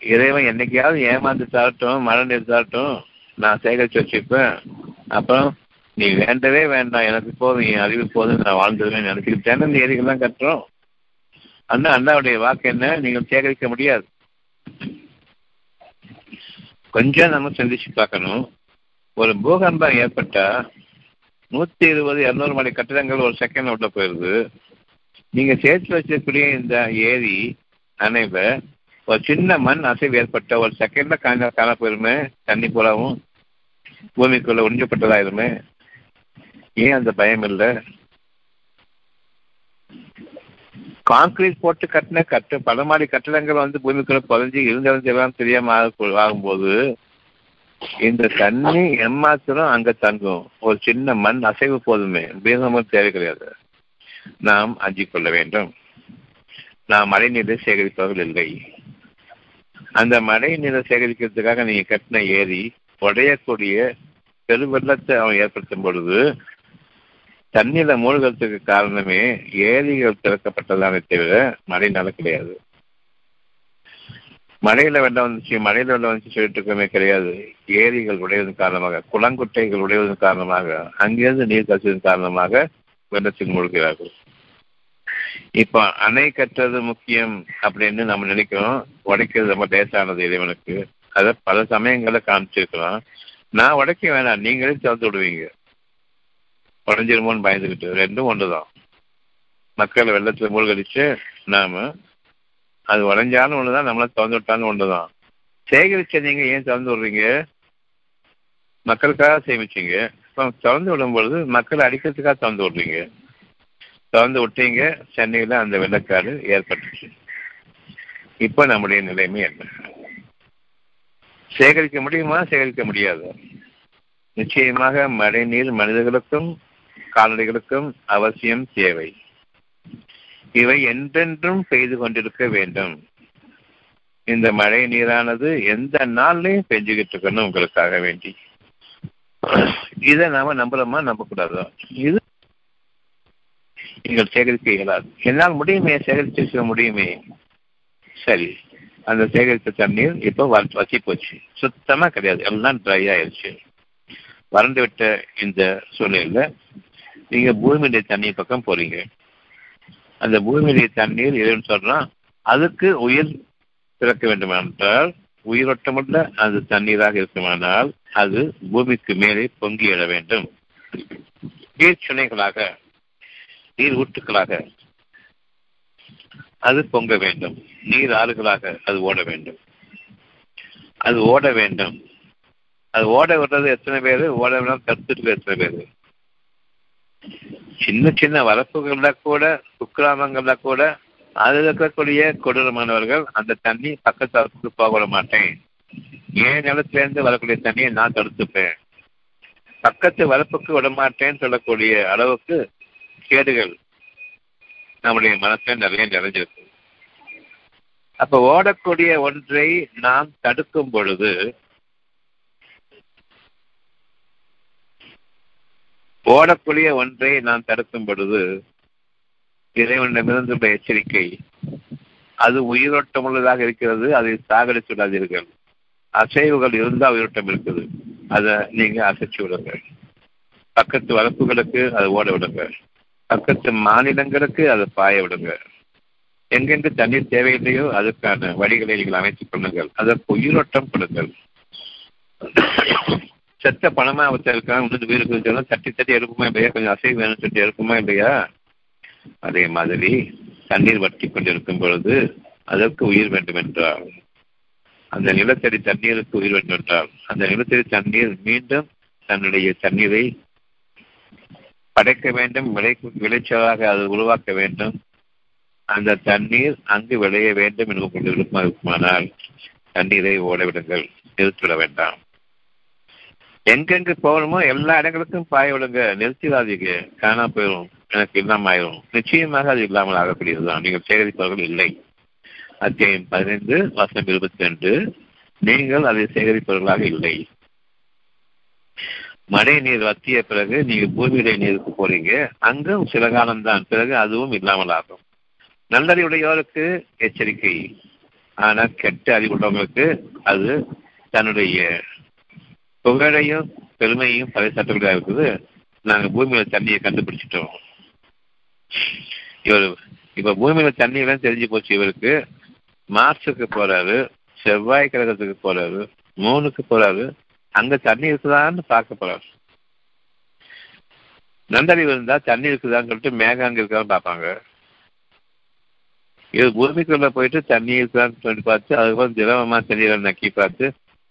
இறைவன் என்னைக்காவது ஏமாந்து சாரட்டும் மழை நீர் நான் சேகரித்து வச்சுப்பேன் அப்புறம் நீ வேண்டவே வேண்டாம் எனக்கு போதும் என் அறிவு போதும் நான் வாழ்ந்துருவேன் நினைச்சுக்கிட்டேன்னு இந்த ஏரிகள்லாம் கட்டுறோம். அண்ணா அண்ணாவுடைய வாக்கு என்ன? நீங்கள் சேகரிக்க முடியாது. கொஞ்சம் நம்ம சிந்திச்சு பார்க்கணும். ஒரு பூகம்பம் ஏற்பட்டா நூத்தி இருபது இருநூறு மணி கட்டிடங்கள் ஒரு செகண்ட் உள்ள போயிருது. நீங்க சேர்த்து வச்சிருக்கூடிய இந்த ஏரி அணைவ ஒரு சின்ன மண் அசைவு ஏற்பட்ட ஒரு செகண்ட்ல காய்ந்த காண போயிருமே தண்ணி போலவும் பூமிக்குள்ள உறிஞ்சப்பட்டதாயிருமே ஏன் அந்த பயம் இல்லை? கான்கிரீட் போட்டு கட்டின கட்டு பல மாடி கட்டிடங்கள் வந்து பூமிக்குள்ள புதஞ்சு இருந்தவங்க எல்லாம் தெரியாம ஆகும்போது இந்த தண்ணி எம்மாத்திரம் அங்க தங்கும். ஒரு சின்ன மண் அசைவு போதுமே. பீகமும் தேவை கிடையாது. நாம் அஞ்சிக் கொள்ள வேண்டும். நாம் மழை நீரை சேகரிப்பவர்கள் இல்லை. அந்த மழை நீரை சேகரிக்கிறதுக்காக நீங்க கட்டின ஏரி உடையக்கூடிய பெருவெள்ளத்தை அவன் ஏற்படுத்தும் பொழுது தண்ணீரை மூழ்கிறதுக்கு காரணமே ஏரிகள் திறக்கப்பட்டதானே தவிர மழைனால கிடையாது. மழையில வெள்ளம் வந்துச்சு மழையில வெள்ளம் வந்துச்சு சொல்லிட்டு இருக்கமே கிடையாது. ஏரிகள் உடையதன் காரணமாக குளங்குட்டைகள் உடையதன் காரணமாக அங்கிருந்து நீர் கசிவதன் காரணமாக வெள்ளத்தில் மூழ்கிறார்கள். இப்ப அணை கட்டுறது முக்கியம் அப்படின்னு நம்ம நினைக்கிறோம். உடைக்கிறது ரொம்ப லேசானது இறைவனுக்கு. அதை பல சமயங்களை காமிச்சிருக்கிறோம் நான் உடைக்க வேணாம். நீங்களே திறந்து விடுவீங்க. உடஞ்சிருமோன்னு பயந்துக்கிட்டு ரெண்டும் ஒன்றுதான் மக்களை வெள்ளத்துல மூழ்கடிச்சு நாம அது உடஞ்சாலும் ஒண்ணுதான் நம்மள திறந்து விட்டாலும் ஒண்ணுதான். சேகரிச்ச நீங்க ஏன் திறந்து விடுறீங்க? மக்களுக்காக சேமிச்சீங்க. இப்போ திறந்து விடும் பொழுது மக்கள் அடிக்கிறதுக்காக திறந்து விடுறீங்க. திறந்து விட்டீங்க சென்னையில அந்த வெள்ளக்காடு ஏற்பட்டுச்சு. இப்போ நம்முடைய நிலைமை என்ன? சேகரிக்க முடியுமா? சேகரிக்க முடியாது. நிச்சயமாக மழை நீர் மனிதர்களுக்கும் கால்நடைகளுக்கும் அவசியம் தேவை. இவை என்றென்றும் பெய்து கொண்டிருக்க வேண்டும். இந்த மழை நீரானது எந்த நாள்லையும் பெஞ்சுக்கிட்டு இருக்கணும் உங்களுக்காக வேண்டி. இதை நாம நம்புறோமா? நம்பக்கூடாதோ? இது நீங்கள் சேகரிக்க இயலாது. என்னால் முடியுமே சேகரிச்சு முடியுமே? சரி. அந்த சேகரித்த தண்ணீர் இப்போ வற்றி போச்சு. சுத்தமா கிடையாது. எல்லாம் ட்ரை ஆயிடுச்சு வறண்டு விட்ட இந்த சூழ்நிலையில நீங்க பூமியுடைய தண்ணி பக்கம் போறீங்க. அந்த பூமியிலே தண்ணீர் எதுன்னு சொல்றான் அதுக்கு உயிர் பிறக்க வேண்டுமென்றால் உயிரோட்டமுள்ள அந்த தண்ணீராக இருக்குமானால் அது பூமிக்கு மேலே பொங்கி எழ வேண்டும். நீர் சுனைகளாக நீர் ஊட்டுக்களாக அது பொங்க வேண்டும். நீர் ஆறுகளாக அது ஓட வேண்டும். அது ஓட வேண்டும். அது ஓட விடுறது எத்தனை பேர்? ஓட விடாம தடுத்துட்டு எத்தனை பேர்? சின்ன சின்ன வரப்புகள்ல கூட குக்கிராமங்கள்ல கூட அதில் இருக்கக்கூடிய கொடூரமானவர்கள் அந்த தண்ணி பக்கத்து அரசுக்கு போக விட மாட்டேன். ஏன் நிலத்திலேருந்து வரக்கூடிய தண்ணியை நான் தடுத்துப்பேன். பக்கத்து வரப்புக்கு விட மாட்டேன்னு சொல்லக்கூடிய அளவுக்கு கேடுகள் நம்முடைய மனசுல நிறைய நிறைஞ்சிருக்கு. அப்ப ஓடக்கூடிய ஒன்றை நாம் தடுக்கும் பொழுது ஓடக்கூடிய ஒன்றை நான் தடுக்கும் பொழுது இறைவனிடமிருந்து எச்சரிக்கை அது உயிரோட்டம் உள்ளதாக இருக்கிறது அதை சாகடித்து விடாதீர்கள். அசைவுகள் இருந்தால் உயிரோட்டம் இருக்குது. அதை நீங்க அசைச்சு விடுங்கள். பக்கத்து வளர்ப்புகளுக்கு அதை ஓட விடுங்க பக்கத்து மாநிலங்களுக்கு அதை பாய விடுங்க எங்கெங்கு தண்ணீர் தேவையில்லையோ அதுக்கான வழிகளை நீங்கள் அமைத்துக் கொள்ளுங்கள். அதற்கு உயிரோட்டம் கொடுங்கள். செத்த பணமா ஒருத்தருக்காக உணர்ந்து சொல்லலாம் தட்டி தட்டி எடுக்குமா இல்லையா? கொஞ்சம் அசைவு வேணும்னு சட்டி எடுக்குமா இல்லையா? அதே மாதிரி தண்ணீர் வட்டி கொண்டிருக்கும் பொழுது அதற்கு உயிர் வேண்டும் என்றால் அந்த நிலத்தடி தண்ணீருக்கு உயிர் வேண்டும் என்றால் அந்த நிலத்தடி தண்ணீர் மீண்டும் தன்னுடைய தண்ணீரை படைக்க வேண்டும். விளை விளைச்சலாக அது உருவாக்க வேண்டும். அந்த தண்ணீர் அங்கு விளைய வேண்டும் என்று கொண்டு விருப்பமாக இருக்குமானால் தண்ணீரை ஓடவிடுங்கள். நிறுத்திவிட வேண்டாம். எங்கெங்கு போகணுமோ எல்லா இடங்களுக்கும் பாய விடுங்க நிறுத்திடாதீங்க. காணா போயிடும் எனக்கு இல்லாமல் ஆயிரும் நிச்சயமாக அது இல்லாமல் ஆகக்கூடியதுதான். நீங்கள் சேகரிப்பவர்கள் இல்லை. அத்தியாயம் பதினைந்து வசனம் இருபத்தி ரெண்டு நீங்கள் அதை சேகரிப்பவர்களாக இல்லை. மழை நீர் வத்திய பிறகு நீங்க பூமியிலே நீருக்கு போறீங்க. அங்கும் சில காலம்தான். பிறகு அதுவும் இல்லாமல் ஆகும். நல்லறிவுடையோருக்கு எச்சரிக்கை. ஆனா கெட்ட அறிவுள்ளவங்களுக்கு அது தன்னுடைய புகழையும் பெருமையும் சட்டப்படியாக இருக்குது. நாங்கள் பூமியில தண்ணியை கண்டுபிடிச்சிட்டோம். இவர் இப்ப பூமியில தண்ணியெல்லாம் தெரிஞ்சு போச்சு இவருக்கு. மார்ஸுக்கு போறாரு செவ்வாய் கிரகத்துக்கு போறாரு மூணுக்கு போறாரு. அங்க தண்ணி இருக்குதான்னு பார்க்க போறாரு. நந்தறிவு இருந்தா தண்ணி இருக்குதான்னு சொல்லிட்டு மேகம் அங்க இருக்கான்னு பார்ப்பாங்க. இது பூமிக்குள்ள போயிட்டு தண்ணி இருக்குதான்னு சொல்லி பார்த்து அதுக்கப்புறம் திரவமாக தண்ணீரை நக்கி பார்த்து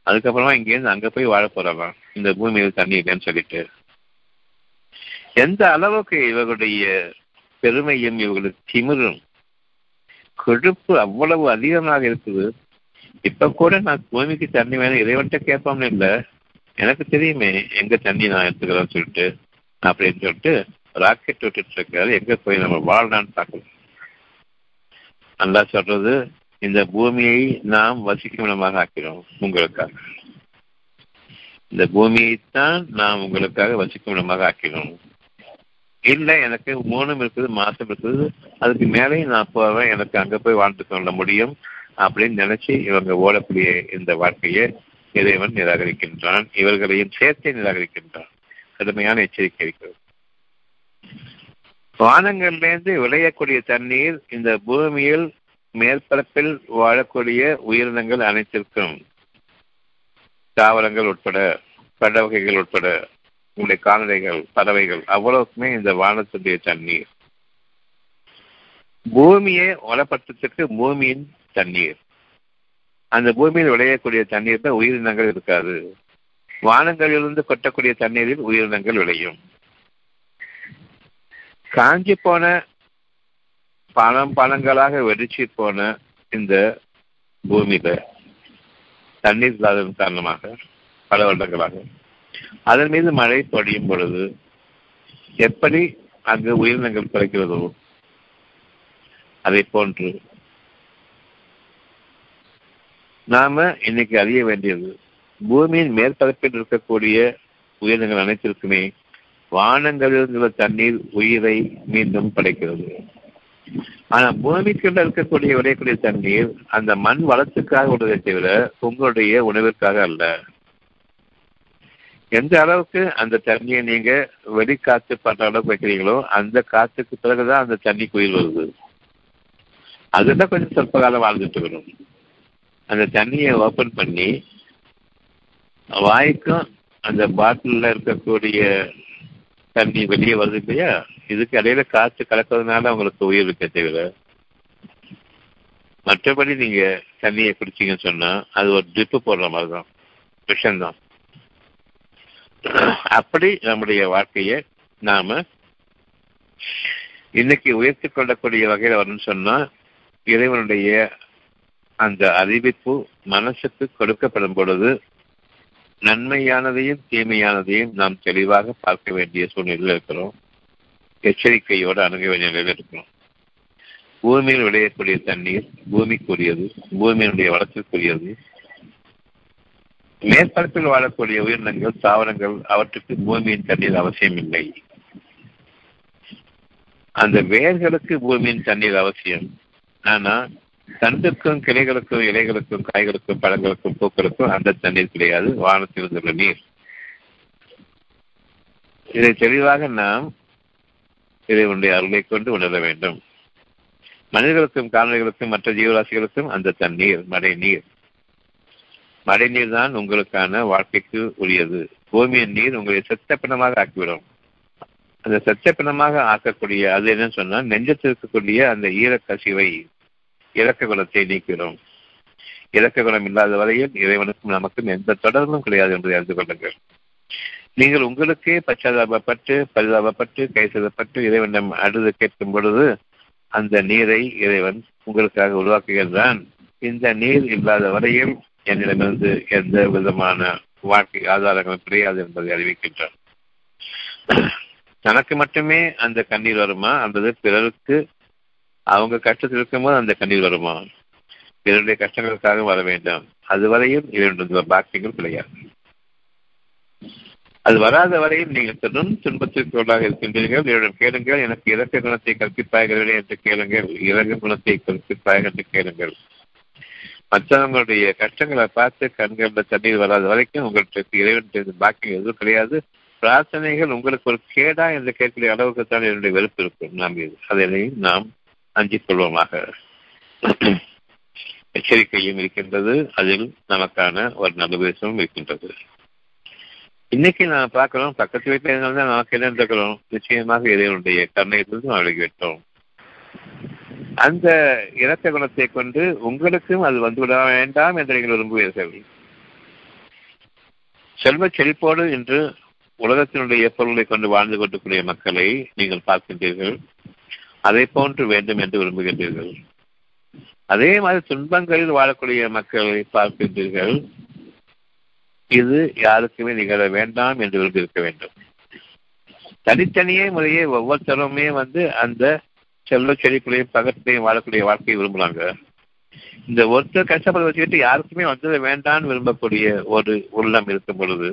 அதுக்கப்புறமா இங்கேருந்து அங்க போய் வாழ போறவன். இந்த பூமியில் தண்ணி இல்லைன்னு சொல்லிட்டு. எந்த அளவுக்கு இவர்களுடைய பெருமையும் இவர்களுக்கு திமிரும் கொழுப்பு அவ்வளவு அதிகமாக இருக்குது. இப்ப கூட நான் பூமிக்கு தண்ணி வேணும் இறைவன்ட்ட கேட்போம்னு இல்லை. எனக்கு தெரியுமே எங்க தண்ணி நான் எடுத்துக்கிறேன்னு சொல்லிட்டு அப்படின்னு சொல்லிட்டு ராக்கெட் விட்டுட்டு இருக்காரு. எங்க போய் நம்ம வாழலாம்னு பார்க்கலாம். நல்லா சொல்றது இந்த பூமியை நாம் வசிக்கும் இடமாக ஆக்கிறோம் உங்களுக்காக. இந்த பூமியைத்தான் நாம் உங்களுக்காக வசிக்கும் இடமாக ஆக்கிறோம். இல்லை எனக்கு மூணும் இருக்குது மாசம் இருக்குது. அதுக்கு மேலேயும் நான் போவேன் எனக்கு அங்க போய் வாழ்ந்து கொள்ள முடியும் அப்படின்னு நினைச்சு இவங்க ஓடக்கூடிய இந்த வாழ்க்கையை இறைவன் நிராகரிக்கின்றான். இவர்களையும் சேர்த்தே நிராகரிக்கின்றான். கடுமையான எச்சரிக்கை இருக்கிறது. வானங்கள்லேருந்து விளையக்கூடிய தண்ணீர் இந்த பூமியில் மேற்பரப்பில் வாழக்கூடிய உயிரினங்கள் அனைத்திற்கும் தாவரங்கள் உட்பட பட வகைகள் உட்பட உங்களுடைய கால்நடைகள் பறவைகள் அவ்வளவுக்குமே இந்த வானத்துடைய தண்ணீர். பூமியை வளப்படுத்துறதுக்கு பூமியின் தண்ணீர். அந்த பூமியில் விளையக்கூடிய தண்ணீர்ல உயிரினங்கள் இருக்காது. வானங்களிலிருந்து கொட்டக்கூடிய தண்ணீரில் உயிரினங்கள் விளையும். காஞ்சி போன பணம் பழங்களாக வெடிச்சு போன இந்த பூமியில தண்ணீர் இல்லாததன் காரணமாக பல வருடங்களாக. அதன் மீது மழை பொழியும் பொழுது எப்படி அங்கு உயிரினங்கள் பிறக்கிறதோ அதை போன்று நாம இன்னைக்கு அறிய வேண்டியது பூமியின் மேற்பரப்பில் இருக்கக்கூடிய உயிரினங்கள் அனைத்திற்குமே வானங்களில் உள்ள தண்ணீர் உயிரை மீண்டும் படைக்கிறது. ஆனா பூமிக்குள்ள இருக்கக்கூடிய உடையக்கூடிய தண்ணீர் அந்த மண் வளத்துக்காக உள்ளதை தவிர உங்களுடைய உணவிற்காக அல்ல. எந்த அளவுக்கு அந்த தண்ணியை நீங்க வெளிக்காத்து பண்ற அளவுக்கு வைக்கிறீங்களோ அந்த காத்துக்கு பிறகுதான் அந்த தண்ணி குயில் வருது. அதுதான் கொஞ்சம் சொற்ப காலம் வாழ்ந்துட்டு வரும். அந்த தண்ணியை ஓபன் பண்ணி வாய்க்கும் அந்த பாட்டிலில் இருக்கக்கூடிய தண்ணி வெளியே வருது இல்லையா? இதுக்கு இடையில காற்று கலக்கிறதுனால உங்களுக்கு உயிர் இருக்க தவிர மற்றபடி நீங்க தண்ணியை குடிச்சீங்கன்னு சொன்னா அது ஒரு ட்ரிப்பு போடுற மாதிரி தான். விஷம்தான் அப்படி நம்முடைய வாழ்க்கையை நாம இன்னைக்கு உயர்த்தி கொள்ளக்கூடிய வகையில் வரும்னு சொன்னா இறைவனுடைய அந்த அறிவிப்பு மனசுக்கு கொடுக்கப்படும் பொழுது நன்மையானதையும் தீமையானதையும் நாம் தெளிவாக பார்க்க வேண்டிய சூழ்நிலையில் இருக்கிறோம். எச்சரிக்கையோடு அணுக வேண்டிய நிலையில் இருக்கிறோம். பூமியில் விளையக்கூடிய தண்ணீர் பூமிக்குரியது பூமியினுடைய வளத்திற்குரியது மேற்பரப்பில் வாழக்கூடிய உயிரினங்கள் தாவரங்கள் அவற்றுக்கு பூமியின் தண்ணீர் அவசியம் இல்லை அந்த வேர்களுக்கு பூமியின் தண்ணீர் அவசியம். ஆனா தண்டுக்கும் கிளைகளுக்கும் இலைகளுக்கும் காய்களுக்கும் பழங்களுக்கும் பூக்களுக்கும் அந்த தண்ணீர் கிடையாது. வானத்தில் உள்ள நீர். இதை தெளிவாக நாம் இறைவனுடைய அருளை கொண்டு உணர வேண்டும். மனிதர்களுக்கும் கால்நடைகளுக்கும் மற்ற ஜீவராசிகளுக்கும் அந்த தண்ணீர் மழை நீர். மழை நீர் தான் உங்களுக்கான வாழ்க்கைக்கு உரியது. பூமியின் நீர் உங்களை செத்த பிணமாக ஆக்கிவிடும். அந்த செத்த பிணமாக ஆக்கக்கூடிய அது என்னன்னு சொன்னா நெஞ்சத்தில் இருக்கக்கூடிய அந்த ஈரக்கசிவை இலக்க குணத்தை நீக்கிறோம் இலக்க குணம் இல்லாத வரையில் இறைவனுக்கும் நமக்கும் எந்த தொடர்பும் கிடையாது என்பதை அறிந்து கொள்ளுங்கள். நீங்கள் உங்களுக்கே பச்சாதாபப்பட்டு பரிதாபப்பட்டு கை இறைவனிடம் அழுது கேட்கும் பொழுது அந்த நீரை இறைவன் உங்களுக்காக உருவாக்குகின்றான். இந்த நீர் இல்லாத வரையில் என்னிடமிருந்து எந்த விதமான வாழ்க்கை ஆதாரங்களும் கிடையாது என்பதை அறிவிக்கின்றான். தனக்கு மட்டுமே அந்த கண்ணீர் வருமா? அல்லது பிறருக்கு அவங்க கஷ்டத்தில் இருக்கும்போது அந்த கண்ணீர் வருமா? பிறருடைய கஷ்டங்களுக்காக வர வேண்டாம். அதுவரையும் இரண்டு பாக்கியங்கள் கிடையாது. அது வராத வரையும் நீங்கள் தொடரும் துன்பத்திற்குள்ளாக இருக்கின்றீர்கள். இவரிடம் கேளுங்கள். எனக்கு இறக்க குணத்தை கற்பிப்பாய்களே என்று கேளுங்கள். இறக்க குணத்தை கற்பிப்பாய்கள் என்று கேளுங்கள். மற்றவங்களுடைய கஷ்டங்களை பார்த்து கண்களில் தண்ணீர் வராத வரைக்கும் உங்களுக்கு இறைவன் பாக்கியம் எதுவும் கிடையாது. பிரார்த்தனைகள் உங்களுக்கு ஒரு கேடா என்று கேட்கக்கூடிய அளவுக்கு தான் என்னுடைய வெறுப்பு இருக்கும். நாம் இது அதனை நாம் அஞ்சிக் கொள்வோமாக. <clears throat> எச்சரிக்கையும் இருக்கின்றது அதில் நமக்கான ஒரு நல்ல இருக்கின்றது. இன்னைக்கு நான் பார்க்கிறோம் பக்கத்து வீட்டில் இருந்தால்தான் நமக்கு என்ன இருக்கிறோம் நிச்சயமாக இறைவனுடைய கருணையிலிருந்து நாம் விலகிவிட்டோம் அந்த இறக்க குணத்தை கொண்டு உங்களுக்கும் அது வந்துவிட வேண்டாம் என்று நீங்கள் விரும்புவீர்கள் செல்வ செழிப்போடு இன்று உலகத்தினுடைய பொருளை கொண்டு வாழ்ந்து கொண்டிருக்கிற மக்களை நீங்கள் பார்க்கின்றீர்கள். அதை போன்று வேண்டும் என்று விரும்புகின்றீர்கள். அதே மாதிரி துன்பங்களில் வாழக்கூடிய மக்களை பார்க்கின்றீர்கள். இது யாருக்குமே நிகழ வேண்டாம் என்று விரும்பியிருக்க வேண்டும். தனித்தனியே முறையே ஒவ்வொருத்தருமே வந்து அந்த செல்வ செழிப்புலையும் பகத்திலையும் வாழக்கூடிய வாழ்க்கையை விரும்புகிறாங்க இந்த ஒருத்தர் கஷ்டப்பட வச்சுக்கிட்டு யாருக்குமே வந்தது வேண்டாம்னு விரும்பக்கூடிய ஒரு உள்ளம் இருக்கும் பொழுது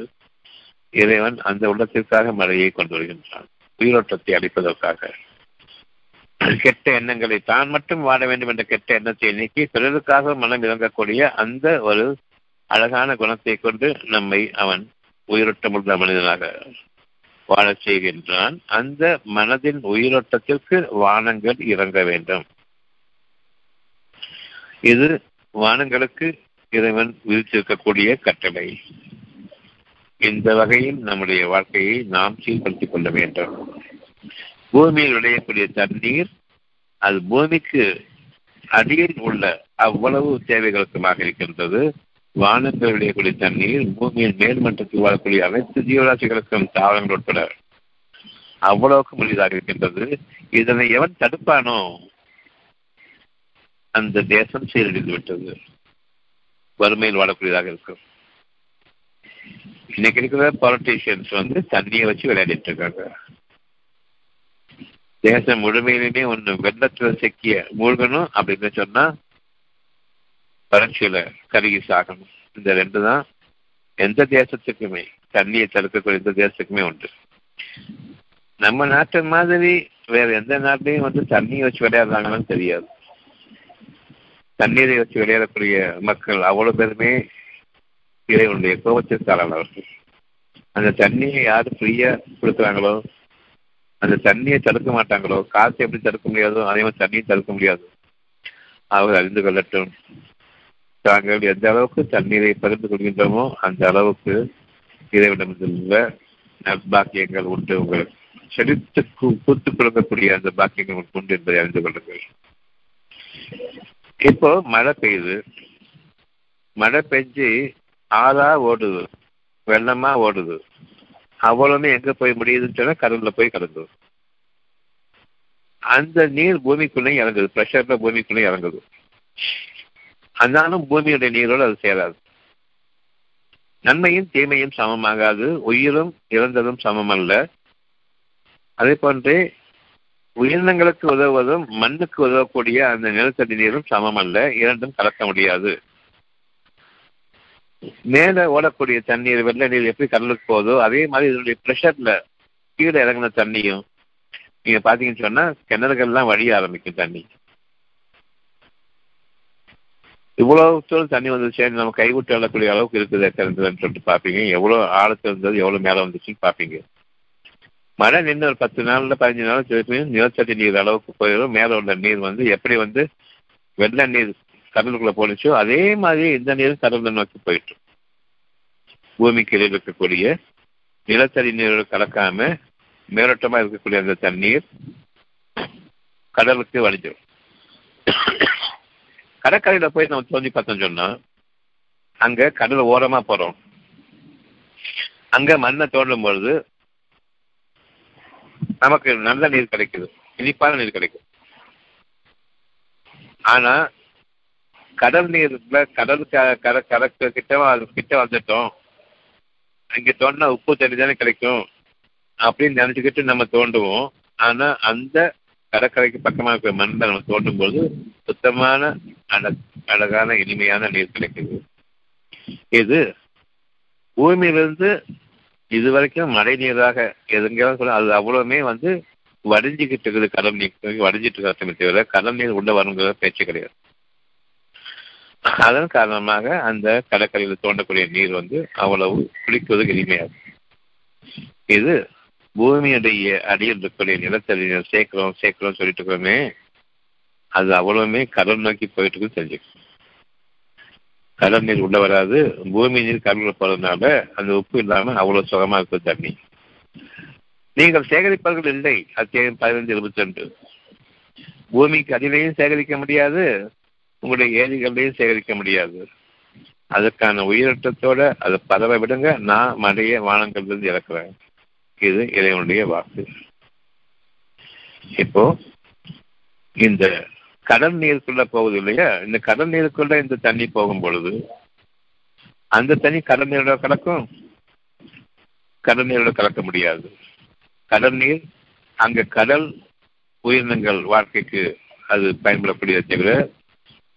இறைவன் அந்த உள்ளத்திற்காக மழையை கொண்டு வருகின்றான். உயிரோட்டத்தை அளிப்பதற்காக. கெட்ட எண்ணங்களை தான் மட்டும் வாழ வேண்டும் என்ற கெட்ட எண்ணத்தை நீக்கி பிறருக்காக மனம் இறங்கக்கூடிய அந்த ஒரு அழகான குணத்தை கொண்டு நம்மை அவன் உயிரோட்டமுள்ள மனிதனாக வாழச் செய்கின்றான். அந்த மனதின் உயிரோட்டத்திற்கு வானங்கள் இறங்க வேண்டும். இது வானங்களுக்கு இறைவன் விதித்திருக்கக்கூடிய கட்டளை. இந்த வகையில் நம்முடைய வாழ்க்கையை நாம் சீர்படுத்திக் கொள்ள வேண்டும். பூமியில் விளையக்கூடிய தண்ணீர் அது பூமிக்கு அடியில் உள்ள அவ்வளவு தேவைகளுக்குமாக இருக்கின்றது. வானங்கள் விளையக்கூடிய தண்ணீர் பூமியின் மேல்மன்றத்தில் வாழக்கூடிய அனைத்து ஜீவராசிகளுக்கும் தாவரங்கள் உட்பட அவ்வளவுக்கு முடிதாக இருக்கின்றது. இதனை எவன் தடுப்பானோ அந்த தேசம் சீரழிந்து விட்டது. வறுமையில் வாழக்கூடியதாக இருக்கும். இன்னைக்கு இருக்கிற பாலிட்டிஷியன்ஸ் வந்து தண்ணியை வச்சு விளையாடிட்டு இருக்காங்க. தேசம் முழுமையிலுமே ஒன்று வெள்ளத்துல செக்கிய மூழ்கணும் அப்படின்னு சொன்னா வறட்சியில கருகி சாகணும். இந்த ரெண்டு தான் எந்த தேசத்துக்குமே தண்ணியை தடுக்கக்கூடிய எந்த தேசத்துக்குமே உண்டு. நம்ம நாட்டு மாதிரி வேற எந்த நாட்டிலையும் வந்து தண்ணியை வச்சு விளையாடுறாங்கன்னு தெரியாது. தண்ணீரை வச்சு விளையாடக்கூடிய மக்கள் அவ்வளவு பேருமே இறைவனுடைய கோபத்திற்காரர்கள் அந்த தண்ணியை யாரு ஃப்ரீயா கொடுக்குறாங்களோ அந்த தண்ணியை தடுக்க மாட்டாங்களோ? காசு எப்படி தடுக்க முடியாதோ அதே மாதிரி தண்ணியை தடுக்க முடியாது. அவர் அறிந்து கொள்ளட்டும். தாங்கள் எந்த அளவுக்கு தண்ணீரை பகிர்ந்து கொள்கின்றோமோ அந்த அளவுக்கு இறைவனமிருந்துள்ள நற்பாக்கியங்கள் உண்டு. உங்களுக்கு செழித்து பூத்துக் கொடுக்கக்கூடிய அந்த பாக்கியங்கள் உங்களுக்கு உண்டு என்பதை அறிந்து கொள்ளுங்கள். இப்போ மழை பெய்யுது. மழை பெஞ்சு ஆறா ஓடுது. வெள்ளமா ஓடுது. அவ்வளவுமே எங்க போய் முடியுதுன்னு சொன்னா கடல்ல போய் கலந்து அந்த நீர் பூமிக்குள்ளே இறங்குது. ப்ரெஷர்ல பூமிக்குள்ளே இறங்குது. அதனாலும் பூமியுடைய நீரோடு அது சேராது. நன்மையும் தீமையும் சமமாகாது. உயிரும் இறந்ததும் சமம் அல்ல அதே போன்றே உயிரினங்களுக்கு உதவுவதும் மண்ணுக்கு உதவக்கூடிய அந்த நிலத்தடி நீரும் சமம் அல்ல இரண்டும் கலக்க முடியாது. மேல ஓடக்கூடிய தண்ணீர் வெள்ள நீர் எப்படி கடலுக்கு போதோ அதே மாதிரி இதனுடைய ப்ரெஷர்ல கீழே இறங்கின தண்ணியும் நீங்க பாத்தீங்கன்னு சொன்னா கிணறுகள்லாம் வழிய ஆரம்பிக்கும் தண்ணி. இவ்வளவு தூரம் தண்ணி வந்துச்சு நம்ம கைவிட்டு எழக்கூடிய அளவுக்கு இருக்குது திறந்ததுன்னு சொல்லிட்டு பார்ப்பீங்க. எவ்வளவு ஆழத்து இருந்தது எவ்வளவு மேலே வந்துச்சுன்னு பார்ப்பீங்க. மழை நின்று ஒரு பத்து நாள்ல பதினஞ்சு நாள் திருப்பி நிலத்தடி நீர் அளவுக்கு போயிடும். மேலே உள்ள நீர் வந்து எப்படி வந்து வெள்ள நீர் கடலுக்குள்ள போனுச்சோ அதே மாதிரி இந்த நீரும் கடலை நோக்கி போயிட்டு பூமிக்கு இடையில் இருக்கக்கூடிய நிலத்தடி நீரோடு கலக்காம மேலோட்டமா இருக்கக்கூடிய அந்த தண்ணீர் கடலுக்கு வலிஞ்சிடும் கடற்கரையில போய் நம்ம தோண்டி பார்த்தோம் சொன்னா அங்க கடல் ஓரமா போறோம். அங்க மண்ணை தோண்டும் பொழுது நமக்கு நல்ல நீர் கிடைக்குது. இனிப்பான நீர் கிடைக்கும். ஆனா கடல் நீர்ல கடல் கரை கரைக்கு கிட்ட கிட்ட வந்துட்டோம். அங்க தோண்டினா உப்பு தண்ணி தானே கிடைக்கும். அப்படின்னு நினைச்சுக்கிட்டு நம்ம தோண்டுவோம். ஆனா அந்த கடற்கரைக்கு பக்கமா இருக்கிற மண்ணில் நம்ம தோண்டும் போது சுத்தமான அழ அழகான இனிமையான நீர் கிடைக்குது. இது பூமியிலிருந்து இது வரைக்கும் மழை நீராக எதுங்கெல்லாம் சொல்ல அது அவ்வளவுமே வந்து வடிஞ்சுக்கிட்டு இருக்குது கடல் நீர். வடிஞ்சிட்டு இருக்கிற தவிர கடல் நீர் உள்ள வரணுங்கிற பேச்சு கிடையாது. <laughs> அதன் காரணமாக அந்த கடற்கரையில் தோண்டக்கூடிய நீர் வந்து அவ்வளவு குளிக்குவதற்கு எளிமையாகும் இது பூமியுடைய அடியில் இருக்கக்கூடிய நிலத்தடி நீர் சேர்க்கிறோம் சேர்க்கிறோம் சொல்லிட்டு இருக்கிறோமே அது அவ்வளவுமே கடல் நோக்கி போயிட்டு இருக்கு தெரிஞ்சுக்கணும். கடல் நீர் உள்ள வராது பூமி நீர் கடலுள்ள போறதுனால அந்த உப்பு இல்லாம அவ்வளவு சுகமா இருக்கும் தண்ணி. நீங்கள் சேகரிப்பார்கள் இல்லை அத்தியாயம் பதினைந்து இருபத்தி ரெண்டு. பூமிக்கு அடியிலையும் சேகரிக்க முடியாது உங்களுடைய ஏரிகளையும் சேகரிக்க முடியாது. அதற்கான உயிரோட்டத்தோட அதை பரவ விடுங்க. நான் மடைய வானங்கள்லேருந்து இறக்குறேன். இது இறைவனுடைய வாக்கு. இப்போ இந்த கடல் நீருக்குள்ள போகுது இல்லையா? இந்த கடல் நீருக்குள்ள இந்த தண்ணி போகும் பொழுது அந்த தண்ணி கடல் நீரோட கலக்கும்? கடல் நீரோட கலக்க முடியாது. கடல் நீர் அங்க கடல் உயிரினங்கள் வாழ்க்கைக்கு அது பயன்படக்கூடியதை தவிர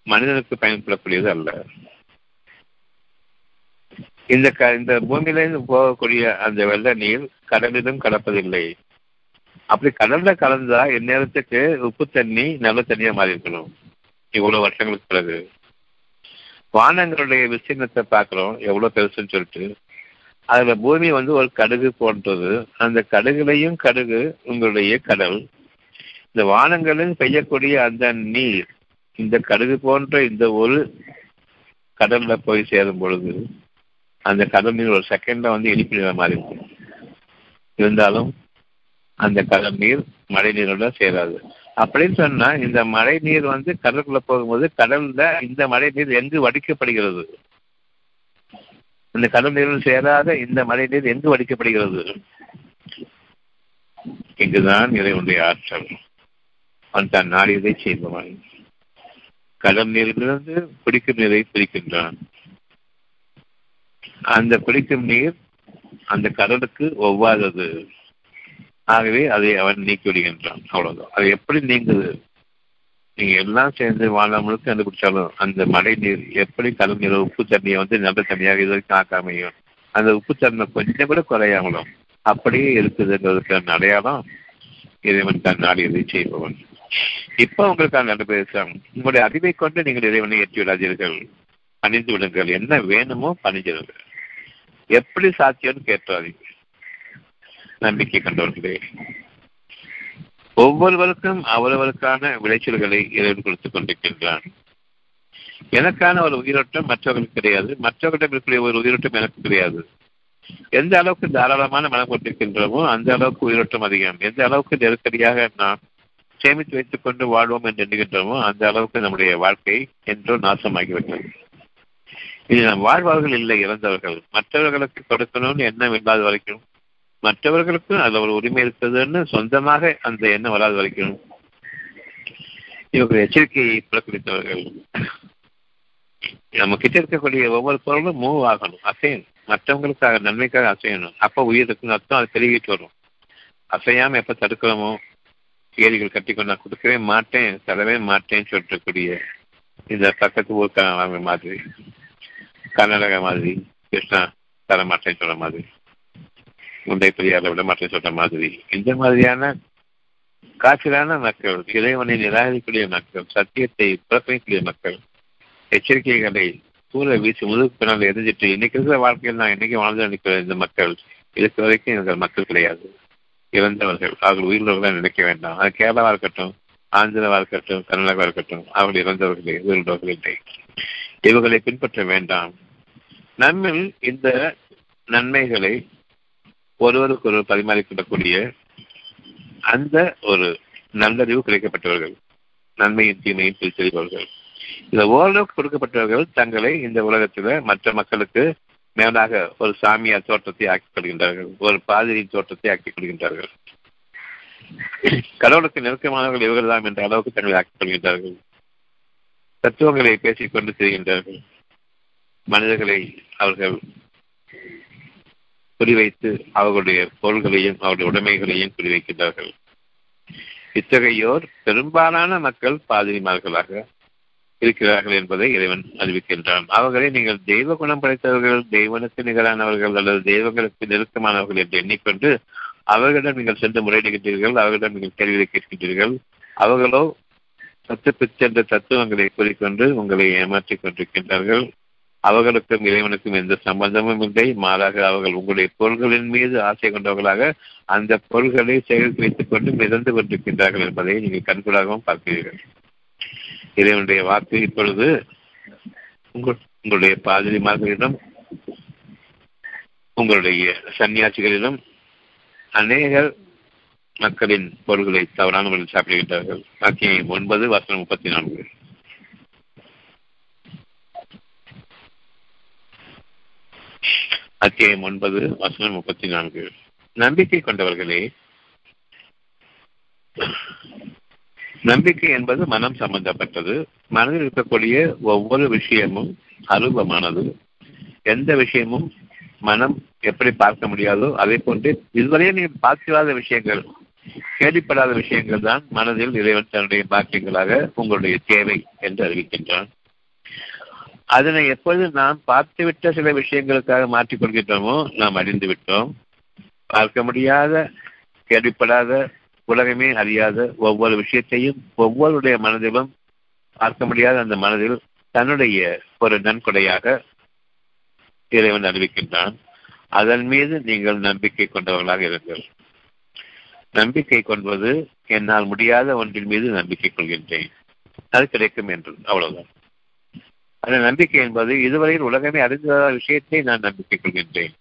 மனிதனுக்கு பயன்படக்கூடியது அல்ல. இந்த க இந்த பூமியிலிருந்து போகக்கூடிய அந்த வெள்ள நீர் கடலிலும் கலப்பதில்லை அப்படி கடல்ல கலந்தா இந்நேரத்துக்கு உப்பு தண்ணி நல்ல தண்ணியா மாறி இருக்கணும் இவ்வளவு வருஷங்களுக்கு பிறகு. வானங்களுடைய விசீர்ணத்தை பார்க்கிறோம். எவ்வளவு பெருசுன்னு சொல்லிட்டு. அதுல பூமி வந்து ஒரு கடுகு போன்றது. அந்த கடுகுலையும் கடுகு உங்களுடைய கடல். இந்த வானங்களில் பெய்யக்கூடிய அந்த நீர் இந்த கடுகு போன்ற இந்த ஒரு கடல்ல போய் சேரும் பொழுது அந்த கடல் நீர் ஒரு செகண்ட வந்து இனிப்பு நீர் மாதிரி இருந்தாலும் அந்த கடல் நீர் மழை நீரோட சேராது. அப்படின்னு சொன்னா இந்த மழை நீர் வந்து கடலுக்குள்ள போகும்போது கடல்ல இந்த மழை நீர் எங்கு வடிக்கப்படுகிறது? இந்த கடல் நீரில் சேராத இந்த மழை நீர் எங்கு வடிக்கப்படுகிறது? இங்குதான் இறைவனுடைய ஆற்றல். அவன் தன் நாடியதை செய்பவன். கடல் நீரிலிருந்து குடிக்கும் நீரை பிரிக்கின்றான் அந்த குடிக்கும் நீர் அந்த கடலுக்கு ஒவ்வாதது. ஆகவே அதை அவன் நீக்கி விடுகின்றான். அவ்வளவுதான். அது எப்படி நீங்குது? நீங்க எல்லாம் சேர்ந்து வாழ்நாள் முழுக்க கண்டுபிடிச்சாலும் அந்த மழை நீர் எப்படி கடல் நீர் உப்பு தண்ணியை வந்து நல்ல தண்ணியாக இது வரைக்கும் ஆக்காமையும் அந்த உப்பு தன்மை கொஞ்சம் கூட குறையாமலும் அப்படியே இருக்குதுன்றதுக்கு அடையாளம் இறைவன் தன் நாடியதை செய்பவன். இப்ப உங்களுக்கான நடைபெறும் உங்களுடைய அறிவை கொண்டு நீங்கள் இறைவனை ஏற்றி விடாதீர்கள். பணிந்து விடுங்கள். என்ன வேணுமோ பணிஞ்சிருங்கள் எப்படி சாத்தியம்னு கேட்டாதீங்க நம்பிக்கை கண்டவர்களே. ஒவ்வொருவருக்கும் அவரவருக்கான விளைச்சல்களை இறைவன் கொடுத்துக் கொண்டிருக்கின்றான். எனக்கான ஒரு உயிரோட்டம் மற்றவர்களுக்கு கிடையாது. மற்றவர்களிடம் இருக்கக்கூடிய ஒரு உயிரோட்டம் எனக்கு கிடையாது. எந்த அளவுக்கு தாராளமான மனம் கொண்டிருக்கின்றோமோ அந்த அளவுக்கு உயிரோட்டம் அதிகம். எந்த அளவுக்கு நெருக்கடியாக நான் சேமித்து வைத்துக் கொண்டு வாழ்வோம் என்று எண்ணுகின்றோமோ அந்த அளவுக்கு நம்முடைய வாழ்க்கை என்றோ நாசமாகிவிட்டது. இது நம் வாழ்வார்கள் இல்லை இறந்தவர்கள். மற்றவர்களுக்கு கொடுக்கணும்னு எண்ணம் இல்லாத வரைக்கும் மற்றவர்களுக்கும் அதுல ஒரு உரிமை இருக்குதுன்னு சொந்தமாக அந்த எண்ணம் வராத வரைக்கும் இவர்கள் எச்சரிக்கையை புறக்கணித்தவர்கள். நம்ம கிட்ட இருக்கக்கூடிய ஒவ்வொரு பொருளும் மூவ் ஆகணும் அசையணும். மற்றவங்களுக்காக நன்மைக்காக அசையணும். அப்ப உயிர் அர்த்தம் அது பெருகிட்டு வரும். அசையாம எப்ப தடுக்கிறோமோ ஏரிகள் கட்டி கொண்டு நான் கொடுக்கவே மாட்டேன் தரவே மாட்டேன்னு சொல்லக்கூடிய இந்த பக்கத்து ஊர்க்கான மாதிரி கர்நாடகா மாதிரி கிருஷ்ணா தர மாட்டேன்னு சொல்ற மாதிரி முந்தைய பெரியாரை விட மாட்டேன்னு சொல்ற மாதிரி இந்த மாதிரியான காய்ச்சலான மக்கள் இறைவனை நிராகரிக்கக்கூடிய மக்கள் சத்தியத்தை புறக்கணிக்கக்கூடிய மக்கள் எச்சரிக்கைகளை தூர வீசி முதுகு பின்னால் எரிஞ்சிட்டு இன்னைக்கு இருக்கிற வாழ்க்கையில் நான் இன்னைக்கு வாழ்ந்து நினைக்கிற இந்த மக்கள் இதுக்கு வரைக்கும் எங்கள் மக்கள் கிடையாது. இறந்தவர்கள் அவர்கள் உயிரிழவர்கள் நினைக்க வேண்டாம். அது கேரளாவா இருக்கட்டும் ஆந்திராவா இருக்கட்டும் கர்நாடகாவா இருக்கட்டும் அவர்கள் இறந்தவர்களே உயிரிழந்தவர்கள் இல்லை. இவர்களை பின்பற்ற வேண்டாம். நம்மில் இந்த நன்மைகளை ஒருவருக்கு ஒருவர் பரிமாறிக்கொள்ளக்கூடிய அந்த ஒரு நல்லறிவு கிடைக்கப்பட்டவர்கள் நன்மையின் தீமையின் பிரித்தறிபவர்கள் இந்த ஓரளவுக்கு கொடுக்கப்பட்டவர்கள் தங்களை இந்த உலகத்தில் மற்ற மக்களுக்கு மேலாக ஒரு சாமியார் தோற்றத்தை ஆக்கிக் கொள்கின்றார்கள் ஒரு பாதிரியின் தோற்றத்தை ஆக்கிக் கொள்கின்றார்கள். கடவுளுக்கு நெருக்கமானவர்கள் இவர்கள்தான் என்ற அளவுக்கு தங்களை ஆக்கிக் கொள்கின்றார்கள். தத்துவங்களை பேசிக்கொண்டு செய்கின்றார்கள் மனிதர்களை அவர்கள் குறிவைத்து அவர்களுடைய பொருள்களையும் அவருடைய உடைமைகளையும் குறிவைக்கின்றார்கள். இத்தகையோர் பெரும்பாலான மக்கள் பாதிரிமார்களாக இருக்கிறார்கள் என்பதை இறைவன் அறிவிக்கின்றான். அவர்களை நீங்கள் தெய்வ குணம் படைத்தவர்கள் தெய்வனுக்கு நிகரானவர்கள் அல்லது தெய்வங்களுக்கு நெருக்கமானவர்கள் என்று எண்ணிக்கொண்டு அவர்களிடம் நீங்கள் சென்று முறையிடுகின்றீர்கள் அவர்களிடம் நீங்கள் கேள்விகளை கேட்கின்றீர்கள். அவர்களோ சத்துப்பிச்சென்ற தத்துவங்களை கூறிக்கொண்டு உங்களை ஏமாற்றிக் கொண்டிருக்கின்றார்கள். அவர்களுக்கும் இறைவனுக்கும் எந்த சம்பந்தமும் இல்லை. மாறாக அவர்கள் உங்களுடைய பொருள்களின் மீது ஆசை கொண்டவர்களாக அந்த பொருள்களை செயல் வைத்துக் கொண்டு மிதந்து கொண்டிருக்கின்றார்கள் என்பதை நீங்கள் கண்கூடாகவும் பார்க்கிறீர்கள். இறைவனுடைய வாக்கு இப்பொழுது உங்களுடைய பாதிரிமார்களிடம் உங்களுடைய சன்னியாசிகளிடம் அநேகர் மக்களின் பொருள்களை தவறான முறையில் சாப்பிடுகின்றார்கள். வாக்கியம் ஒன்பது வசனம் முப்பத்தி நான்கு அத்தியாயம் ஒன்பது வசனம் முப்பத்தி நான்கு நம்பிக்கை கொண்டவர்களே நம்பிக்கை என்பது மனம் சம்பந்தப்பட்டது. மனதில் இருக்கக்கூடிய ஒவ்வொரு விஷயமும் அருவமானது. எந்த விஷயமும் மனம் எப்படி பார்க்க முடியாதோ அதே போன்று இதுவரையே நீங்கள் பார்க்காத விஷயங்கள் கேள்விப்படாத விஷயங்கள் தான் மனதில் இறைவன் தன்னுடைய பாக்கியங்களாக உங்களுடைய தேவை என்று அறிவிக்கின்றான். அதனை எப்பொழுது நாம் பார்த்துவிட்ட சில விஷயங்களுக்காக மாற்றிக் கொள்கின்றோமோ நாம் அறிந்து விட்டோம் பார்க்க முடியாத கேள்விப்படாத உலகமே அறியாத ஒவ்வொரு விஷயத்தையும் ஒவ்வொருடைய மனதிலும் பார்க்க முடியாத அந்த மனதில் தன்னுடைய ஒரு நன்கொடையாக இறைவன் அறிவிக்கின்றான். அதன் மீது நீங்கள் நம்பிக்கை கொண்டவர்களாக இருங்கள். நம்பிக்கை கொள்வது என்னால் முடியாத ஒன்றின் மீது நம்பிக்கை கொள்கின்றேன். அது கிடைக்கும் என்று அவ்வளவுதான். அந்த நம்பிக்கை என்பது இதுவரையில் உலகமே அறிந்த விஷயத்தை நான் நம்பிக்கை கொள்கின்றேன்.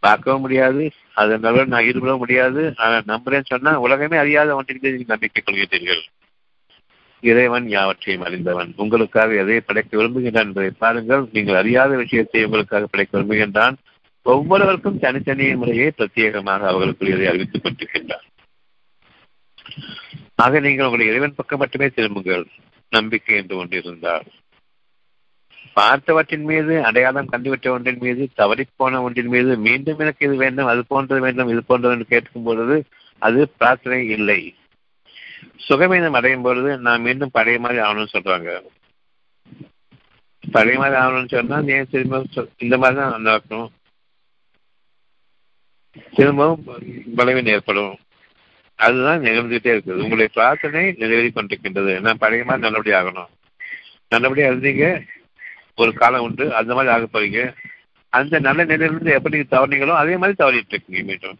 பார்க்கவும் முடியாது அதனால நான் ஈடுபட முடியாது. ஆனால் நம்புறேன்னு சொன்னா உலகமே அறியாத ஒன்றின் நீங்கள் நம்பிக்கை கொள்கிறீர்கள். இறைவன் யாவற்றையும் அறிந்தவன். உங்களுக்காக எதை படைக்க விரும்புகின்றான் என்பதை பாருங்கள். நீங்கள் அறியாத விஷயத்தை உங்களுக்காக படைக்க விரும்புகின்றான். ஒவ்வொருவருக்கும் தனித்தனி முறையை பிரத்யேகமாக அவர்களுக்குரியதை அறிவித்துக் கொண்டிருக்கின்றான். ஆக நீங்கள் உங்களுடைய இறைவன் பக்கம் மட்டுமே திரும்புங்கள். நம்பிக்கை என்று ஒன்றிருந்தால் பார்த்தவற்றின் மீது அடையாளம் கண்டுவிட்ட ஒன்றின் மீது தவறிப்போன ஒன்றின் மீது மீண்டும் எனக்கு இது வேண்டும் அது போன்றது வேண்டும் இது போன்றது என்று கேட்கும் பொழுது அது பிரார்த்தனை இல்லை. சுகமீனம் அடையும் பொழுது நான் மீண்டும் பழைய மாதிரி ஆகணும்னு சொல்றாங்க. பழைய மாதிரி ஆகணும்னு சொன்னா ஏன் திரும்ப இந்த மாதிரி தான் நடக்கும் திரும்பவும் பலவீனம் ஏற்படும். அதுதான் நிகழ்ந்துகிட்டே இருக்குது. உங்களுடைய பிரார்த்தனை நிறைவேறி கொண்டிருக்கின்றது. நான் பழைய மாதிரி நல்லபடி ஆகணும். நல்லபடியாக இருந்தீங்க ஒரு காலம் உண்டு. அந்த மாதிரி ஆக போறீங்க. அந்த நல்ல நிலையிலிருந்து எப்படி தவறினீங்களோ அதே மாதிரி தவறிட்டு இருக்கீங்க மீண்டும்.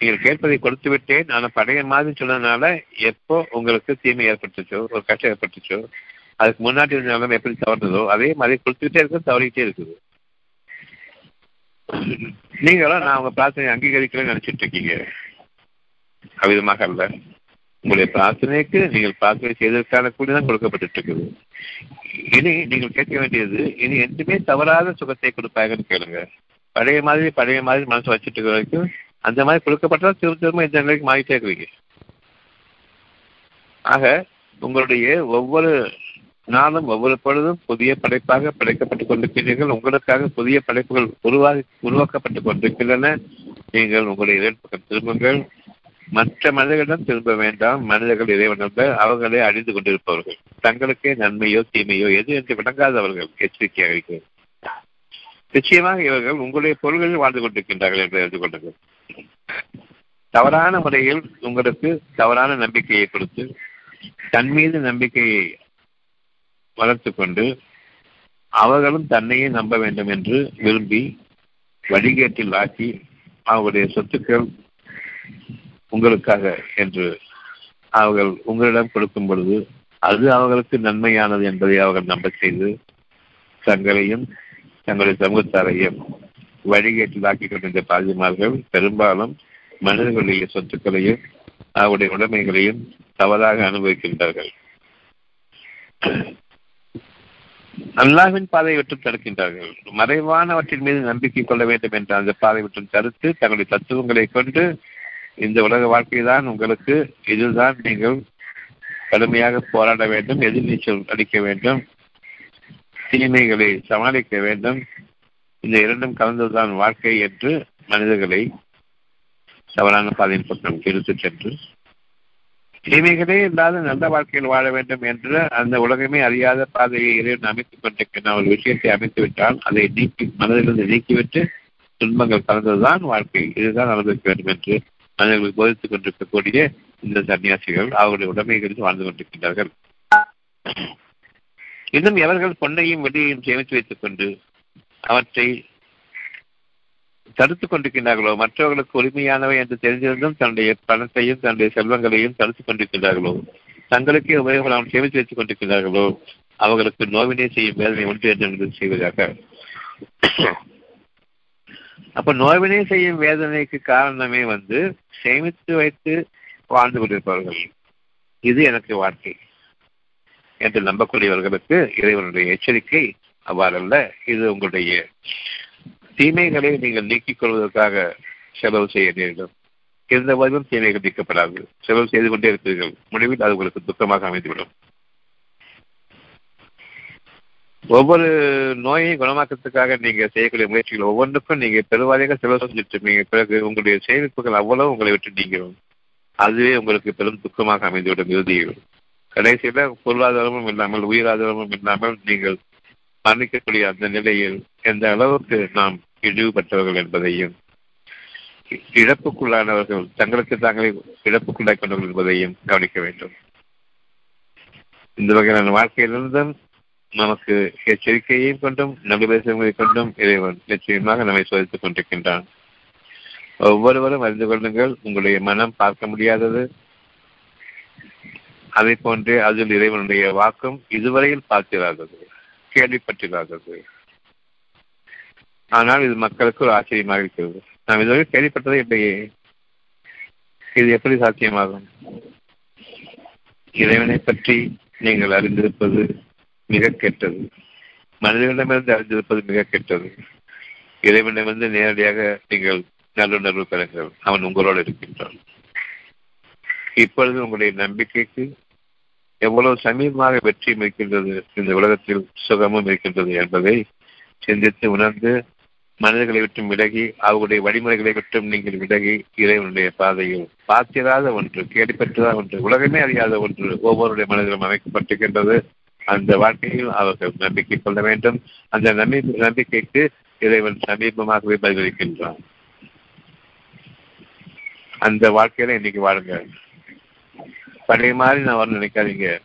நீங்கள் கேட்பதை கொடுத்து விட்டேன். நான் பழைய மாதிரி சொன்னதுனால எப்போ உங்களுக்கு தீமை ஏற்பட்டுச்சோ ஒரு கஷ்டம் ஏற்பட்டுச்சோ அதுக்கு முன்னாடி இருந்த நிலைமை எப்படி தவறுனதோ அதே மாதிரி கொடுத்துக்கிட்டே இருக்கு தவறிக்கிட்டே இருக்குது. நீங்களும் நான் உங்க பிரார்த்தனை அங்கீகரிக்கலன்னு நினைச்சிட்டு இருக்கீங்க. அவ்விதமாக அல்ல. உங்களுடைய பிரார்த்தனைக்கு நீங்கள் பிரார்த்தனை செய்ததற்கான கூலி தான் கொடுக்கப்பட்டு இருக்குது இனி நீங்கள் கேட்க வேண்டியது இனி எதுவுமே தவறாத சுகத்தை கொடுப்பாங்கன்னு கேளுங்க. பழைய மாதிரி பழைய மாதிரி மனசு வச்சுட்டு இருக்க வரைக்கும் அந்த மாதிரி கொடுக்கப்பட்டா திரும்ப திரும்ப இந்த நிலைக்கு மாறிட்டே இருக்கிறீங்க ஆக உங்களுடைய ஒவ்வொரு நாளும் ஒவ்வொரு பொழுதும் புதிய படைப்பாக படைக்கப்பட்டுக் கொண்டிருக்கிறீர்கள். உங்களுக்காக புதிய படைப்புகள் உருவாக உருவாக்கப்பட்டுக் கொண்டிருக்கின்றன. நீங்கள் உங்களுடைய இறைவன் பக்கம் திரும்புங்கள். மற்ற மனிதர்களிடம் திரும்ப வேண்டாம். மனிதர்கள் இறைவனல்ல அவர்களே அழிந்து கொண்டிருப்பவர்கள். தங்களுக்கே நன்மையோ தீமையோ எது என்று விளங்காதவர்கள் எச்சரிக்கையாக அளிக்கிறது நிச்சயமாக இவர்கள் உங்களுடைய பொருள்களில் வாழ்ந்து கொண்டிருக்கின்றார்கள் என்று அறிந்து கொள்ளுங்கள். தவறான முறையில் உங்களுக்கு தவறான நம்பிக்கையை கொடுத்து தன் மீது நம்பிக்கையை வளர்த்து கொண்டு அவர்களும் தன்னையே நம்ப வேண்டும் என்று விரும்பி வழிகேட்டில் ஆக்கி அவருடைய சொத்துக்கள் உங்களுக்காக என்று அவர்கள் உங்களிடம் கொடுக்கும் பொழுது அது அவர்களுக்கு நன்மையானது என்பதை அவர்கள் நம்ப செய்து தங்களையும் தங்களுடைய சமூகத்தாரையும் வழிகேட்டில் ஆக்கிக் கொண்டிருந்த பாதிமார்கள் பெரும்பாலும் மனிதர்களுடைய சொத்துக்களையும் அவருடைய உடைமைகளையும் தவறாக அனுபவிக்கின்றார்கள். அல்லாவின் பாதையை விட்டு தடுக்கின்றார்கள். மறைவானவற்றின் மீது நம்பிக்கை கொள்ள வேண்டும் என்ற அந்த பாதை விட்டு தடுத்து தங்களுடைய தத்துவங்களை கொண்டு இந்த உலக வாழ்க்கை தான் உங்களுக்கு இதுதான் நீங்கள் கடுமையாக போராட வேண்டும் எதிர்நீச்சல் அடிக்க வேண்டும் தீமைகளை சமாளிக்க வேண்டும். இந்த இரண்டும் கலந்ததுதான் வாழ்க்கை என்று மனிதர்களை தவறான பாதையில் பக்கம் எடுத்து சென்று தீமைகளே இல்லாத நல்ல வாழ்க்கையில் வாழ வேண்டும் என்று அந்த உலகமே அறியாத பாதையை இறைவன் அமைத்துக் கொண்டிருக்கின்ற ஒரு விஷயத்தை அமைத்து விட்டால் அதை நீக்கி மனதிலிருந்து நீக்கிவிட்டு துன்பங்கள் கலந்ததுதான் வாழ்க்கை. இதுதான் அனுபவிக்க வேண்டும் என்று மனிதர்களை போதித்துக் கொண்டிருக்கக்கூடிய இந்த சன்னியாசிகள் அவருடைய உடமைகளில் வாழ்ந்து கொண்டிருக்கின்றார்கள். இன்னும் எவர்கள் பொன்னையும் வெள்ளியையும் சேமித்து வைத்துக் கொண்டு அவற்றை தடுத்துக் கொண்டிருக்கின்றார்களோ மற்றவர்களுக்கு உரிமையானவை என்று தெரிந்திருந்தும் தன்னுடைய பணத்தையும் தன்னுடைய செல்வங்களையும் தடுத்துக் கொண்டிருக்கின்றார்களோ தங்களுக்கே உபயோகம் சேமித்து வைத்துக் கொண்டிருக்கிறார்களோ அவர்களுக்கு நோவினை செய்யும் வேதனை ஒன்று என்று செய்வதாக. அப்ப நோய்வினை செய்யும் வேதனைக்கு காரணமே வந்து சேமித்து வைத்து வாழ்ந்து கொண்டிருப்பவர்கள். இது எனக்கு வாழ்க்கை என்று நம்பக்கூடியவர்களுக்கு இறைவனுடைய எச்சரிக்கை அவ்வாறல்ல. இது உங்களுடைய தீமைகளை நீங்கள் நீக்கிக் கொள்வதற்காக செலவு செய்ய நேரிடும் இருந்த போதிலும் தீமைகள் நீக்கப்படாது. செலவு செய்து கொண்டே இருப்பீர்கள். முடிவில் அது உங்களுக்கு துக்கமாக அமைந்துவிடும். ஒவ்வொரு நோயை குணமாக்கத்துக்காக நீங்க செய்யக்கூடிய முயற்சிகள் ஒவ்வொன்றுக்கும் நீங்க பெருவாரியாக செலவு செஞ்சுட்டு பிறகு உங்களுடைய சேமிப்புகள் அவ்வளவு உங்களை விட்டு நீங்கிடும் அதுவே உங்களுக்கு பெரும் துக்கமாக அமைந்துவிடும் இறுதியில். கடைசியில பொருளாதாரமும் இல்லாமல் உயிராதாரமும் இல்லாமல் நீங்கள் மன்னிக்கக்கூடிய அந்த நிலையில் எந்த அளவுக்கு நாம் இழிவுபட்டவர்கள் என்பதையும் இழப்புக்குள்ளானவர்கள் தங்களுக்கு தாங்களே இழப்புக்குள்ளாய் கொண்டவர்கள் என்பதையும் கவனிக்க வேண்டும். இந்த வகையான வாழ்க்கையிலிருந்தும் நமக்கு எச்சரிக்கையையும் கொண்டும் நபிபேசங்களை கொண்டும் இறைவன் நிச்சயமாக நம்மை சோதித்துக் கொண்டிருக்கின்றான். ஒவ்வொருவரும் அறிந்து கொள்ளுங்கள் உங்களுடைய மனம் பார்க்க முடியாதது. அதை போன்று அதில் இறைவனுடைய வாக்கும் இதுவரையில் பார்த்திராதது கேள்விப்பட்டிராதது. ஆனால் இது மக்களுக்கு ஒரு ஆச்சரியமாக இருக்கிறது. நாம் இதுவரை கேள்விப்பட்டதே இல்லையே. இது எப்படி சாத்தியமாகும்? இறைவனை பற்றி நீங்கள் அறிந்திருப்பது மிக கெட்டது மனிதனிடமிருந்து அறிந்திருப்பது மிக கெட்டது இறைவனிடமிருந்து நேரடியாக நீங்கள் நல்லுணர்வு பெறுங்கள். அவன் உங்களோடு இருக்கின்றான். இப்பொழுது உங்களுடைய நம்பிக்கைக்கு எவ்வளவு சமீபமாக வெற்றியும் இருக்கின்றது இந்த உலகத்தில் சுகமும் இருக்கின்றது என்பதை சிந்தித்து உணர்ந்து மனிதர்களை விட்டும் விலகி அவருடைய வழிமுறைகளை விட்டும் நீங்கள் விலகி இறைவனுடைய பாதையில் பார்த்திராத ஒன்று கேள்விப்பட்டதா ஒன்று உலகமே அறியாத ஒன்று ஒவ்வொருடைய மனிதரும் அமைக்கப்பட்டிருக்கின்றது. அந்த வாழ்க்கையில் அவர்கள் நம்பிக்கை கொள்ள வேண்டும். அந்த நம்பி நம்பிக்கைக்கு இறைவன் சமீபமாகவே பதிலளிக்கின்றான். அந்த வாழ்க்கையில இன்னைக்கு வாழுங்க. பழைய மாதிரி நான் வரணும் நினைக்காதீங்க.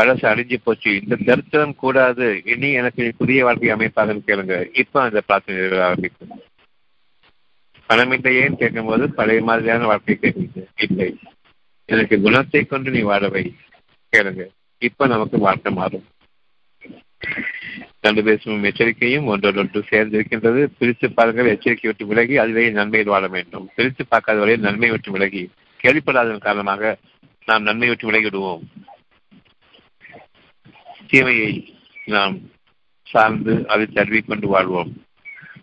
பழசு அழிஞ்சு போச்சு. இந்த தரித்திரம் கூடாது. இனி எனக்கு புதிய வாழ்க்கை அமைப்பாக கேளுங்க. இப்ப அந்த பிரார்த்தனை ஆரம்பிக்கும். பணம் ஏன் கேட்கும்போது பழைய மாதிரியான வாழ்க்கை கேட்குது. இல்லை. எனக்கு குணத்தை கொண்டு நீ வாழவை கேளுங்க. இப்ப நமக்கு வாழ்க்கை மாறும். கண்டு பேசும் எச்சரிக்கையும் ஒன்றொன்று சேர்ந்து இருக்கின்றது. பிரித்து பாருங்கள் எச்சரிக்கை விட்டு விலகி அதுவே நன்மையில் வாழ வேண்டும். பிரித்து பார்க்காத வரையில் நன்மை விட்டு விலகி கேள்விப்படாததன் காரணமாக நாம் நன்மை விட்டு விலகிவிடுவோம். தீமையை நாம் சார்ந்து அதை தழுவிக்கொண்டு வாழ்வோம்.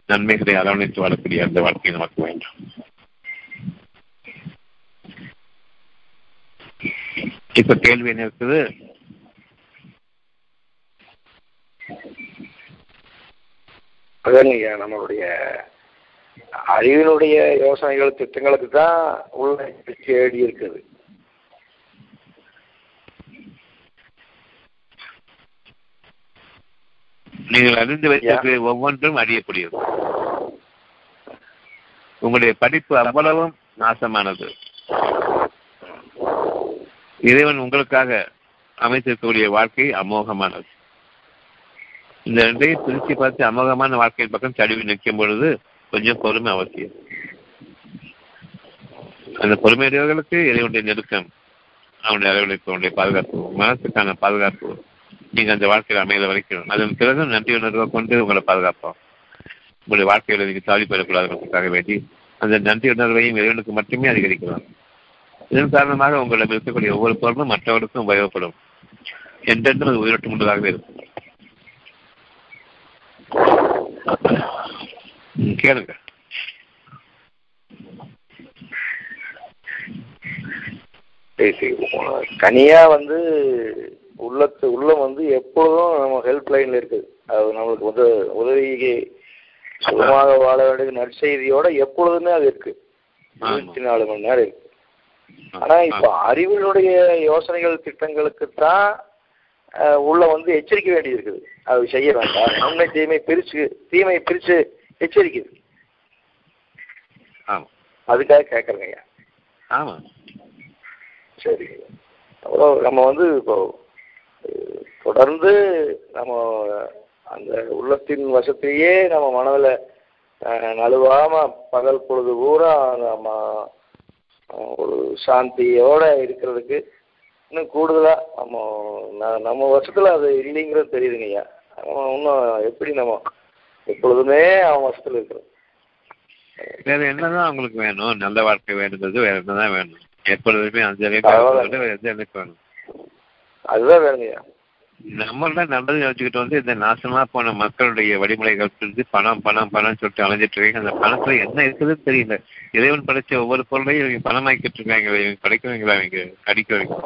நன்மைகளை அரவணைத்து வாழக்கூடிய அந்த வாழ்க்கை நமக்கு வேண்டும். இப்ப கேள்வி என்ன இருக்குது? அதங்க நம்மளுடைய அறிவினுடைய யோசனைகள் திட்டங்களுக்கு தான் உள்ள தேடி இருக்குது. நீங்கள் அறிந்து வைத்திருக்கிற ஒவ்வொன்றும் அறியக்கூடியது. உங்களுடைய படிப்பு அவ்வளவும் நாசமானது. இறைவன் உங்களுக்காக அமைத்திருக்கக்கூடிய வாழ்க்கை அமோகமானது. இந்த ரெண்டையும் பிரித்து பார்த்து அமோகமான வாழ்க்கையின் பக்கம் தழுவி நிற்கும் பொழுது கொஞ்சம் பொறுமை அவசியம். அந்த பொறுமையுடையவர்களுக்கு இறைவனுடைய நெருக்கம். அவனுடைய அரவணைப்பு அவனுடைய பாதுகாப்பு. மனசுக்கான பாதுகாப்பு. நீங்க அந்த வாழ்க்கையில் அமையல வரைக்கும் அதன் பிறகு நன்றி உணர்வை கொண்டு உங்களை பாதுகாப்போம். உங்களுடைய வாழ்க்கையில நீங்க தாவி பெறக்கூடாதுக்காக வேண்டி அந்த நன்றி உணர்வையும் இறைவனுக்கு மட்டுமே அதிகரிக்கலாம். இதன் காரணமாக உங்களிடம் இருக்கக்கூடிய ஒவ்வொரு பொருளும் மற்றவர்களுக்கும் உபயோகப்படும். என்றென்றும் அது உயிரோட்டம் உள்ளதாகவே இருக்கும். கேளுங்க. தனியா வந்து உள்ளத்து உள்ளம் வந்து எப்பொழுதும் நம்ம ஹெல்ப் லைன்ல இருக்குது. அது நம்மளுக்கு வந்து உதவிக்கு சுகமாக வாழ வேண்டிய நற்செய்தியோட எப்பொழுதுமே அது இருக்கு. இருபத்தி நாலு மணி நேரம் இருக்கு. ஆனா இப்ப அறிவினுடைய யோசனைகள் திட்டங்களுக்கு தான் உள்ள வந்து எச்சரிக்க வேண்டியது இருக்குது. அது செய்ய வேண்டாம் நன்மை தீமை பிரிச்சு தீமை பிரிச்சு எச்சரிக்குது. ஆமா. அதுக்காக கேட்கறேங்க ஐயா. ஆமா. சரி. அப்புறம் நம்ம வந்து இப்போ தொடர்ந்து நம்ம அந்த உள்ளத்தின் வசத்தையே நம்ம மனதில் நழுவாம பகல் பொழுது பூரா நம்ம ஒரு சாந்தியோட இருக்கிறதுக்கு இன்னும் கூடுதலா நம்ம நம்ம வருஷத்துல அது இல்லைங்கிறது தெரியுதுங்க நம்ம இன்னும் எப்படி நம்ம எப்பொழுதுமே அவன் வசத்துல இருக்கிறோம் வேற என்னதான் அவங்களுக்கு வேணும்? நல்ல வாழ்க்கை வேணுங்கிறது வேற என்னதான் வேணும்? எப்பொழுதுமே எனக்கு வேணும்? அதுதான் வேணுங்க ஐயா நம்மள நல்லது யோசிச்சுக்கிட்டு வந்து இந்த நாசமா போன மக்களுடைய வழிமுறைகள் புரிஞ்சு பணம் பணம் பணம் சொல்லிட்டு அலைஞ்சிட்டு இருக்காங்க. அந்த பணத்துல என்ன இருக்குதுன்னு தெரியல. இறைவன் படைச்ச ஒவ்வொரு பொருளையும் இவங்க பணமாக்கிட்டு இருக்காங்க இவங்க படைக்கிறவங்களா இவங்க அடிக்கிறவங்க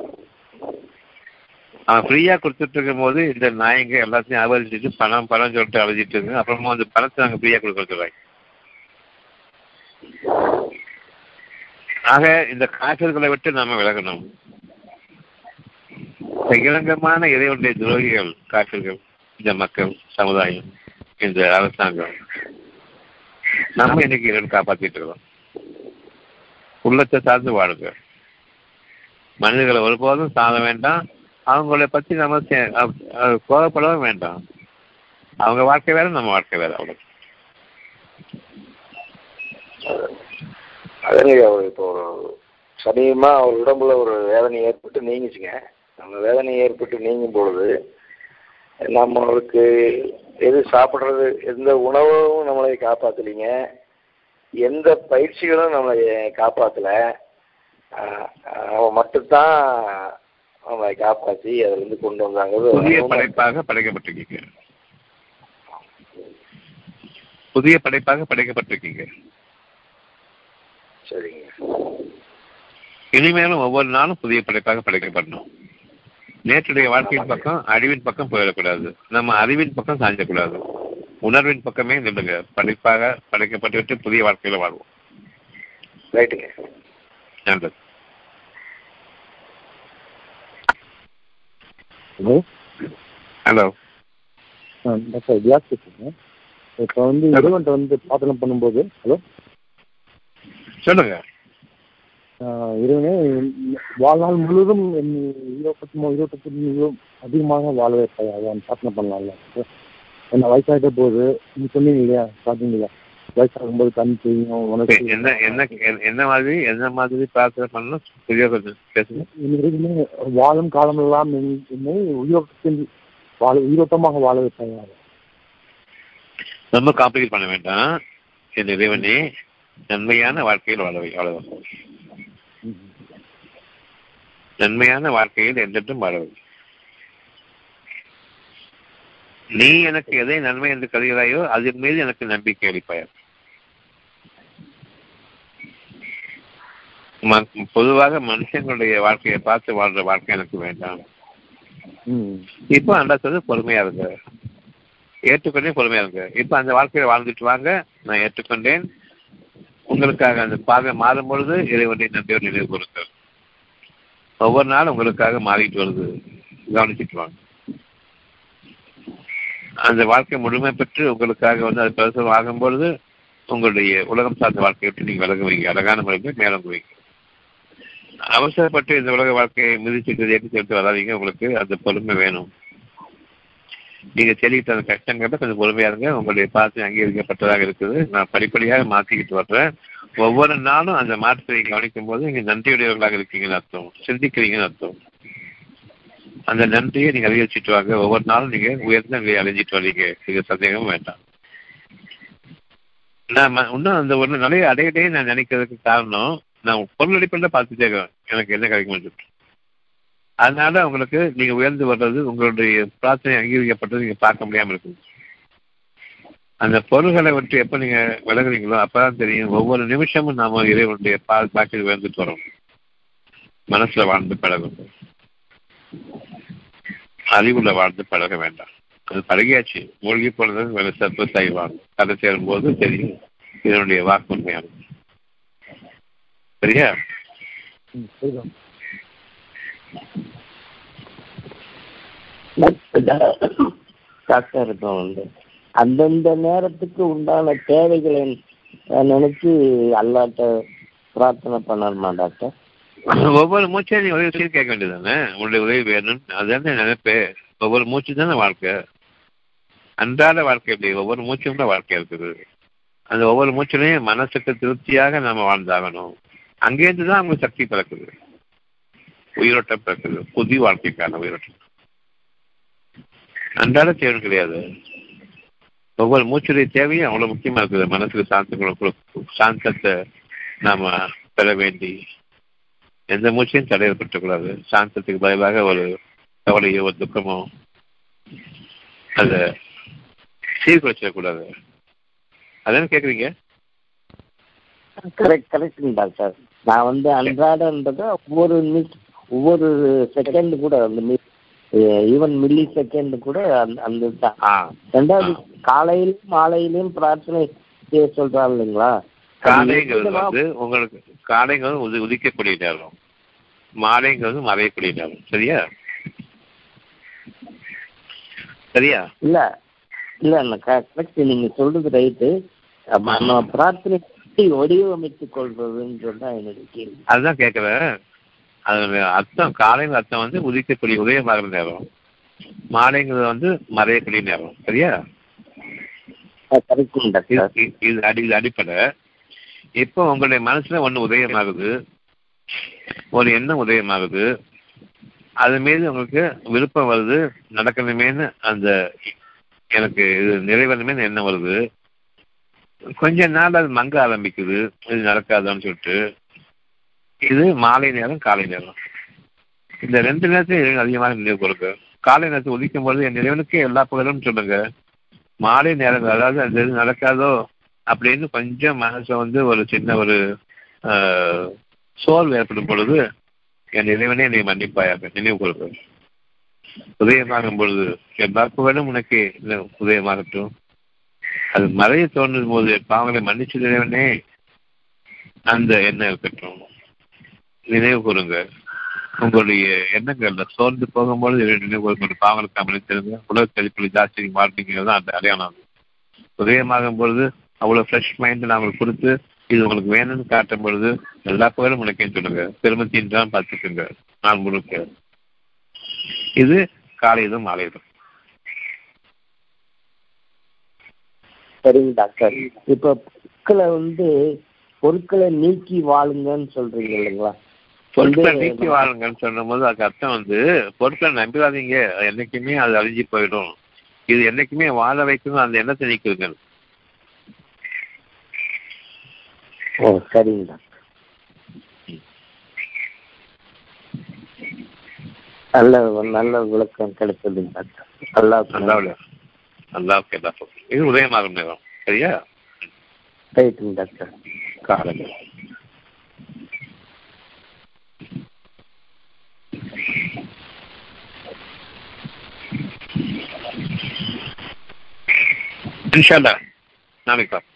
அவன் ஃப்ரீயா கொடுத்துட்டு இருக்கும் போது இந்த நாயங்க எல்லாத்தையும் அவதிச்சுட்டு பணம் பணம் சொல்லிட்டு அழுதிட்டு இருக்கு அப்புறமா அந்த பணத்தை நாங்க ஃப்ரீயா கொடுக்க சொல்றாங்க ஆக இந்த காசர்களை விட்டு நாம விலகணும். பகிரங்கமான இறைவனுடைய துரோகிகள் காசர்கள் இந்த மக்கள் சமுதாயம் இந்த அரசாங்கம் நம்ம இன்னைக்கு இறைவன் காப்பாத்திட்டு இருக்கிறோம். உள்ளத்தை சார்ந்து வாழுங்க. மனிதர்களை ஒருபோதும் சாத வேண்டாம். அவங்கள பத்தி நம்ம கோபப்படவும் வேண்டாம். அவங்க வாழ்க்கை வேற நம்ம வாழ்க்கை வேற அவ்வளவு. அதுங்க அவர் இப்போ ஒரு சமீபமா அவர் உடம்புல ஒரு வேதனை ஏற்பட்டு நீங்கிச்சுங்க. அந்த வேதனை ஏற்பட்டு நீங்கும் பொழுது நம்மளுக்கு எது சாப்பிட்றது எந்த உணவும் நம்மளை காப்பாற்றலைங்க எந்த பயிற்சிகளும் நம்மளை காப்பாற்றலை அவன் மட்டும்தான் நம்மளை காப்பாற்றி அதிலிருந்து கொண்டு வந்தாங்கிறது புதிய படைப்பாக படைக்கப்பட்டிருக்கீங்க. புதிய படைப்பாக படைக்கப்பட்டிருக்கீங்க. சரிங்க. இனிமேலும் ஒவ்வொரு நாளும் புதிய படைப்பாக படைக்கப்படணும். நேற்றுடைய வாழ்க்கையின் பக்கம் அழிவின் பக்கம் போயிடக்கூடாது. நம்ம அறிவின் பக்கம் சாஞ்சக்கூடாது. உணர்வின் பக்கமே நில்லுங்க. படைப்பாக படைக்கப்பட்டுவிட்டு புதிய வாழ்க்கையில வாழ்வோம். ரைட்டுங்க. நல்லது ஹலோ ஹலோ டாக்டர் வியாஸ் பேசுகிறேன் இப்போ வந்து இறைவன்ட்ட வந்து பிரார்த்தனை பண்ணும்போது ஹலோ சொல்லுங்க. இறைவனே வாழ்நாள் முழுவதும் என் இருபத்தி இருபத்தெட்டு மிகவும் அதிகமாக வாழ வைப்பாய் அதான் பிரார்த்தனை பண்ணலாம்ல. என்ன வயசாகிட்ட போகுது நீ சொன்னீங்க இல்லையா? ஸ்டார்டிங் இல்லையா வயசாகும்போது கண் தெரியும் உனக்கு என்ன என்ன என்ன மாதிரி என்ன மாதிரி பிரார்த்தனை பண்ணணும்? கொஞ்சம் பேசுங்க. இனிமே வாழும் என்- என்னை உயிரோட்டத்தில் வாழ உயிரோட்டமாக வாழ வைப்பாயா ரொம்ப காம்ப்ளிகேட் பண்ண வேண்டாம். என் இறைவனே நன்மையான வாழ்க்கையில் வாழ வை அவ்வளவுதான். நன்மையான வாழ்க்கையில் என்றென்றும் வாழ வை. நீ எனக்கு எதை நன்மை என்று கருதுகிறாயோ அதன் மீது எனக்கு நம்பிக்கை அளிப்பாயா. பொதுவாக மனுஷங்களுடைய வாழ்க்கையை பார்த்து வாழ்ற வாழ்க்கை எனக்கு வேண்டாம். ம். இப்போ அண்டாத்தது பொறுமையா இருங்க. ஏற்றுக்கொண்டே பொறுமையா இருங்க. இப்போ அந்த வாழ்க்கையில வாழ்ந்துட்டு வாங்க. நான் ஏற்றுக்கொண்டேன். உங்களுக்காக அந்த பாதை மாறும் பொழுது இறைவனை நன்றியோடு நினைவு கூறுங்கள். ஒவ்வொரு நாளும் உங்களுக்காக மாறிட்டு வருது. கவனிச்சுட்டு வாங்க. அந்த வாழ்க்கை முழுமை பெற்று உங்களுக்காக வந்து அது பிரசவம் ஆகும் பொழுது உங்களுடைய உலகம் சார்ந்த வாழ்க்கையை விட்டு நீங்க விலகுவீங்க. அழகான முறையில் மேலங்குவீங்க. அவசரப்பட்டு இந்த உலக வாழ்க்கையை மிதிச்சுட்டு ஏற்றி சேர்த்து வராதீங்க. உங்களுக்கு அந்த பொறுமை வேணும். நீங்க தெரிவித்த அந்த கஷ்டங்கிறத கொஞ்சம் பொறுமையா இருங்க. உங்களுடைய பார்த்து அங்கீகரிக்கப்பட்டதாக இருக்குது. நான் படிப்படியாக மாற்றிக்கிட்டு வர்றேன். ஒவ்வொரு நாளும் அந்த மாற்றத்தை கவனிக்கும் போது நீங்க நன்றியுடையவர்களாக இருக்கீங்கன்னு அர்த்தம். சிந்திக்கிறீங்கன்னு அர்த்தம். அந்த நன்றியை நீங்க அதிகரிச்சுட்டு வாங்க. ஒவ்வொரு நாளும் நீங்க உயர்ந்த நிலையை அடைஞ்சிட்டு வரீங்க. இது சந்தேகமும் வேண்டாம். நான் இன்னும் அந்த ஒரு நிலையை அடையட்டே நான் நினைக்கிறதுக்கு காரணம் நான் பொருள் அடிப்படையில் பார்த்துட்டே இருக்கேன். எனக்கு என்ன கிடைக்கும் சொல்லிட்டு அதனால உங்களுக்கு நீங்க உயர்ந்து வர்றது உங்களுடைய பிரார்த்தனை அங்கீகரிக்கப்பட்டது நீங்க பார்க்க முடியாமல் இருக்கும் அந்த பொருள்களை விட்டு எப்ப நீங்க விலகுறீங்களோ அப்பதான் தெரியும். ஒவ்வொரு நிமிஷமும் நாம இறைவனுடைய பால் பாக்கில் உயர்ந்துட்டு வரோம் மனசுல வாழ்ந்து பழகும் அறிவுல வாழ்ந்து பழக வேண்டாம். அது பழகியாச்சு. மூழ்கி போனது வேலை சர்ப்ப செய்வாங்க கதை சேரும் போது தெரியும். இதனுடைய வாக்கு உண்மையானது. சரியா டாக்டர் இப்போ வந்து அந்தந்த நேரத்துக்கு உண்டான தேவைகளை நினைச்சு அல்லாட்ட பிரார்த்தனை பண்ணணுமா டாக்டர்? ஒவ்வொரு மூச்சையும் உதவி செய்து கேட்க வேண்டியதானே உன்னுடைய உதவி வேணும்னு அதுதானே நினைப்பு ஒவ்வொரு மூச்சு தானே வாழ்க்கை. அன்றாட வாழ்க்கை எப்படி? ஒவ்வொரு மூச்சும் தான் வாழ்க்கை இருக்குது. அந்த ஒவ்வொரு மூச்சிலையும் மனசுக்கு திருப்தியாக நாம வாழ்ந்தாகணும். அங்கேருந்து தான் அவங்க சக்தி பிறக்குது. உயிரோட்டம் பிறக்குது. புதிய வாழ்க்கைக்கான உயிரோட்டம். அன்றாட தேவை கிடையாது. ஒவ்வொரு மூச்சுடைய தேவையும் அவ்வளவு முக்கியமா இருக்குது. மனசுக்கு சாந்தங்களை சாந்தத்தை நாம பெற வேண்டி எந்த மூச்சையும் தடையப்பட்டக்கூடாது. சாந்தத்துக்கு பதிலாக ஒரு கவலையோ ஒரு துக்கமோ அதை சீர்குலைச்சிடக்கூடாது. அதென்ன கேட்குறீங்க கரெக்ட் கரெக்டுங்க டாக்டர். நான் வந்து அன்றாடன்றத ஒவ்வொரு மிஸ் ஒவ்வொரு செகண்ட் கூட அந்த ஈவன் மில்லி செகண்ட் கூட அந்த ரெண்டாவது காலையிலும் மாலையிலும் பிரார்த்தனை செய்ய சொல்றாங்க இல்லைங்களா? காலைங்கிறது வந்து உங்களுக்கு காலைங்கிறது உதி உதிக்கக்கூடிய நேரம் மாலைங்கிறது மறையக்கூடிய நேரம் சரியா? சரியா? இல்ல இல்ல கரெக்ட் நீங்க சொல்றது ரைட்டு நம்ம பிரார்த்தனை எப்படி வடிவமைத்துக் கொள்றதுன்றது தான் என்னுடைய கேள்வி. அதுதான் கேட்குறேன். அது அர்த்தம் காலைங்கிற அர்த்தம் வந்து உதிக்கக்கூடிய உதயமாகிற நேரம். மாலைங்கிறது வந்து மறையக்கூடிய நேரம். சரியா? இது அடி இது அடிப்படை. இப்போ உங்களுடைய மனசுல ஒண்ணு உதயமாகுது. ஒரு எண்ணம் உதயமாகுது. அது மீது உங்களுக்கு விருப்பம் வருது நடக்கணுமேனு அந்த எனக்கு இது நிறைவேறணுமேனு எண்ணம் வருது. கொஞ்ச நாள் அது மங்க ஆரம்பிக்குது. இது நடக்காதான்னு சொல்லிட்டு. இது மாலை நேரம் காலை நேரம். இந்த ரெண்டு நேரத்தையும் அதிகமாக நினைவு கொடுக்க காலை நேரத்தை உதிக்கும் பொழுது என் நிறைவனுக்கே எல்லா புகழும் சொல்லுங்க. மாலை நேரம் அதாவது அந்த இது நடக்காதோ அப்படின்னு கொஞ்சம் மனசை வந்து ஒரு சின்ன ஒரு ஆஹ், சோர்வு ஏற்படும் பொழுது என் இறைவனே என்னை மன்னிப்பாயாக. நினைவு கொடுப்பேன் உதயமாகும் பொழுது எல்லா புகழும் உனக்கு. உதயமாகட்டும். அது மறைய தோன்றும் போது பாவங்களை மன்னிச்சு தலைவனே அந்த எண்ணம் இருக்கட்டும். நினைவு கூறுங்க. உங்களுடைய எண்ணங்கள்ல சோர்ந்து போகும்போது நினைவு கூறுங்க பாவங்களுக்கு அமளித்திருங்க உலக கழிப்பில் ஜாஸ்தி வாழ்க்கைங்கிறது தான் அந்த அடையாளம். உதயமாகும் பொழுது அவ்வளவு ஃப்ரெஷ் மைண்ட் நாங்கள் கொடுத்து இது உங்களுக்கு வேணும்னு காட்டும் பொழுது எல்லா புகழும் உனக்கேன்னு சொல்லுங்க. திருமத்தின் தான் பார்த்துக்குங்க. நான் முழுக்க. இது காலையிலும் மாலையிலும். சரிங்க டாக்டர். இப்ப பொருட்களை வந்து பொருட்களை நீக்கி வாழுங்கன்னு சொல்றீங்க இல்லைங்களா? பொருட்களை நீக்கி வாழுங்கன்னு சொல்லும்போது அதுக்கு அர்த்தம் வந்து பொருட்களை நம்பிடாதீங்க என்னைக்குமே அது அழிஞ்சு போயிடும். இது என்னைக்குமே வாழ வைக்கணும் அந்த எண்ணத்தை நீக்குதுங்க ஓ சரிங்க டாக்டர். நல்ல நல்ல விளக்கம் கிடைச்சதுங்க டாக்டர். நல்லா அல்லாவுல அல்லாவுக்கு எல்லா. இது உதயமாகும் நேரம் சரியா? ரைட்டுங்க டாக்டர் காலை இன்ஷால்லா நாளைக்கு பார்ப்போம்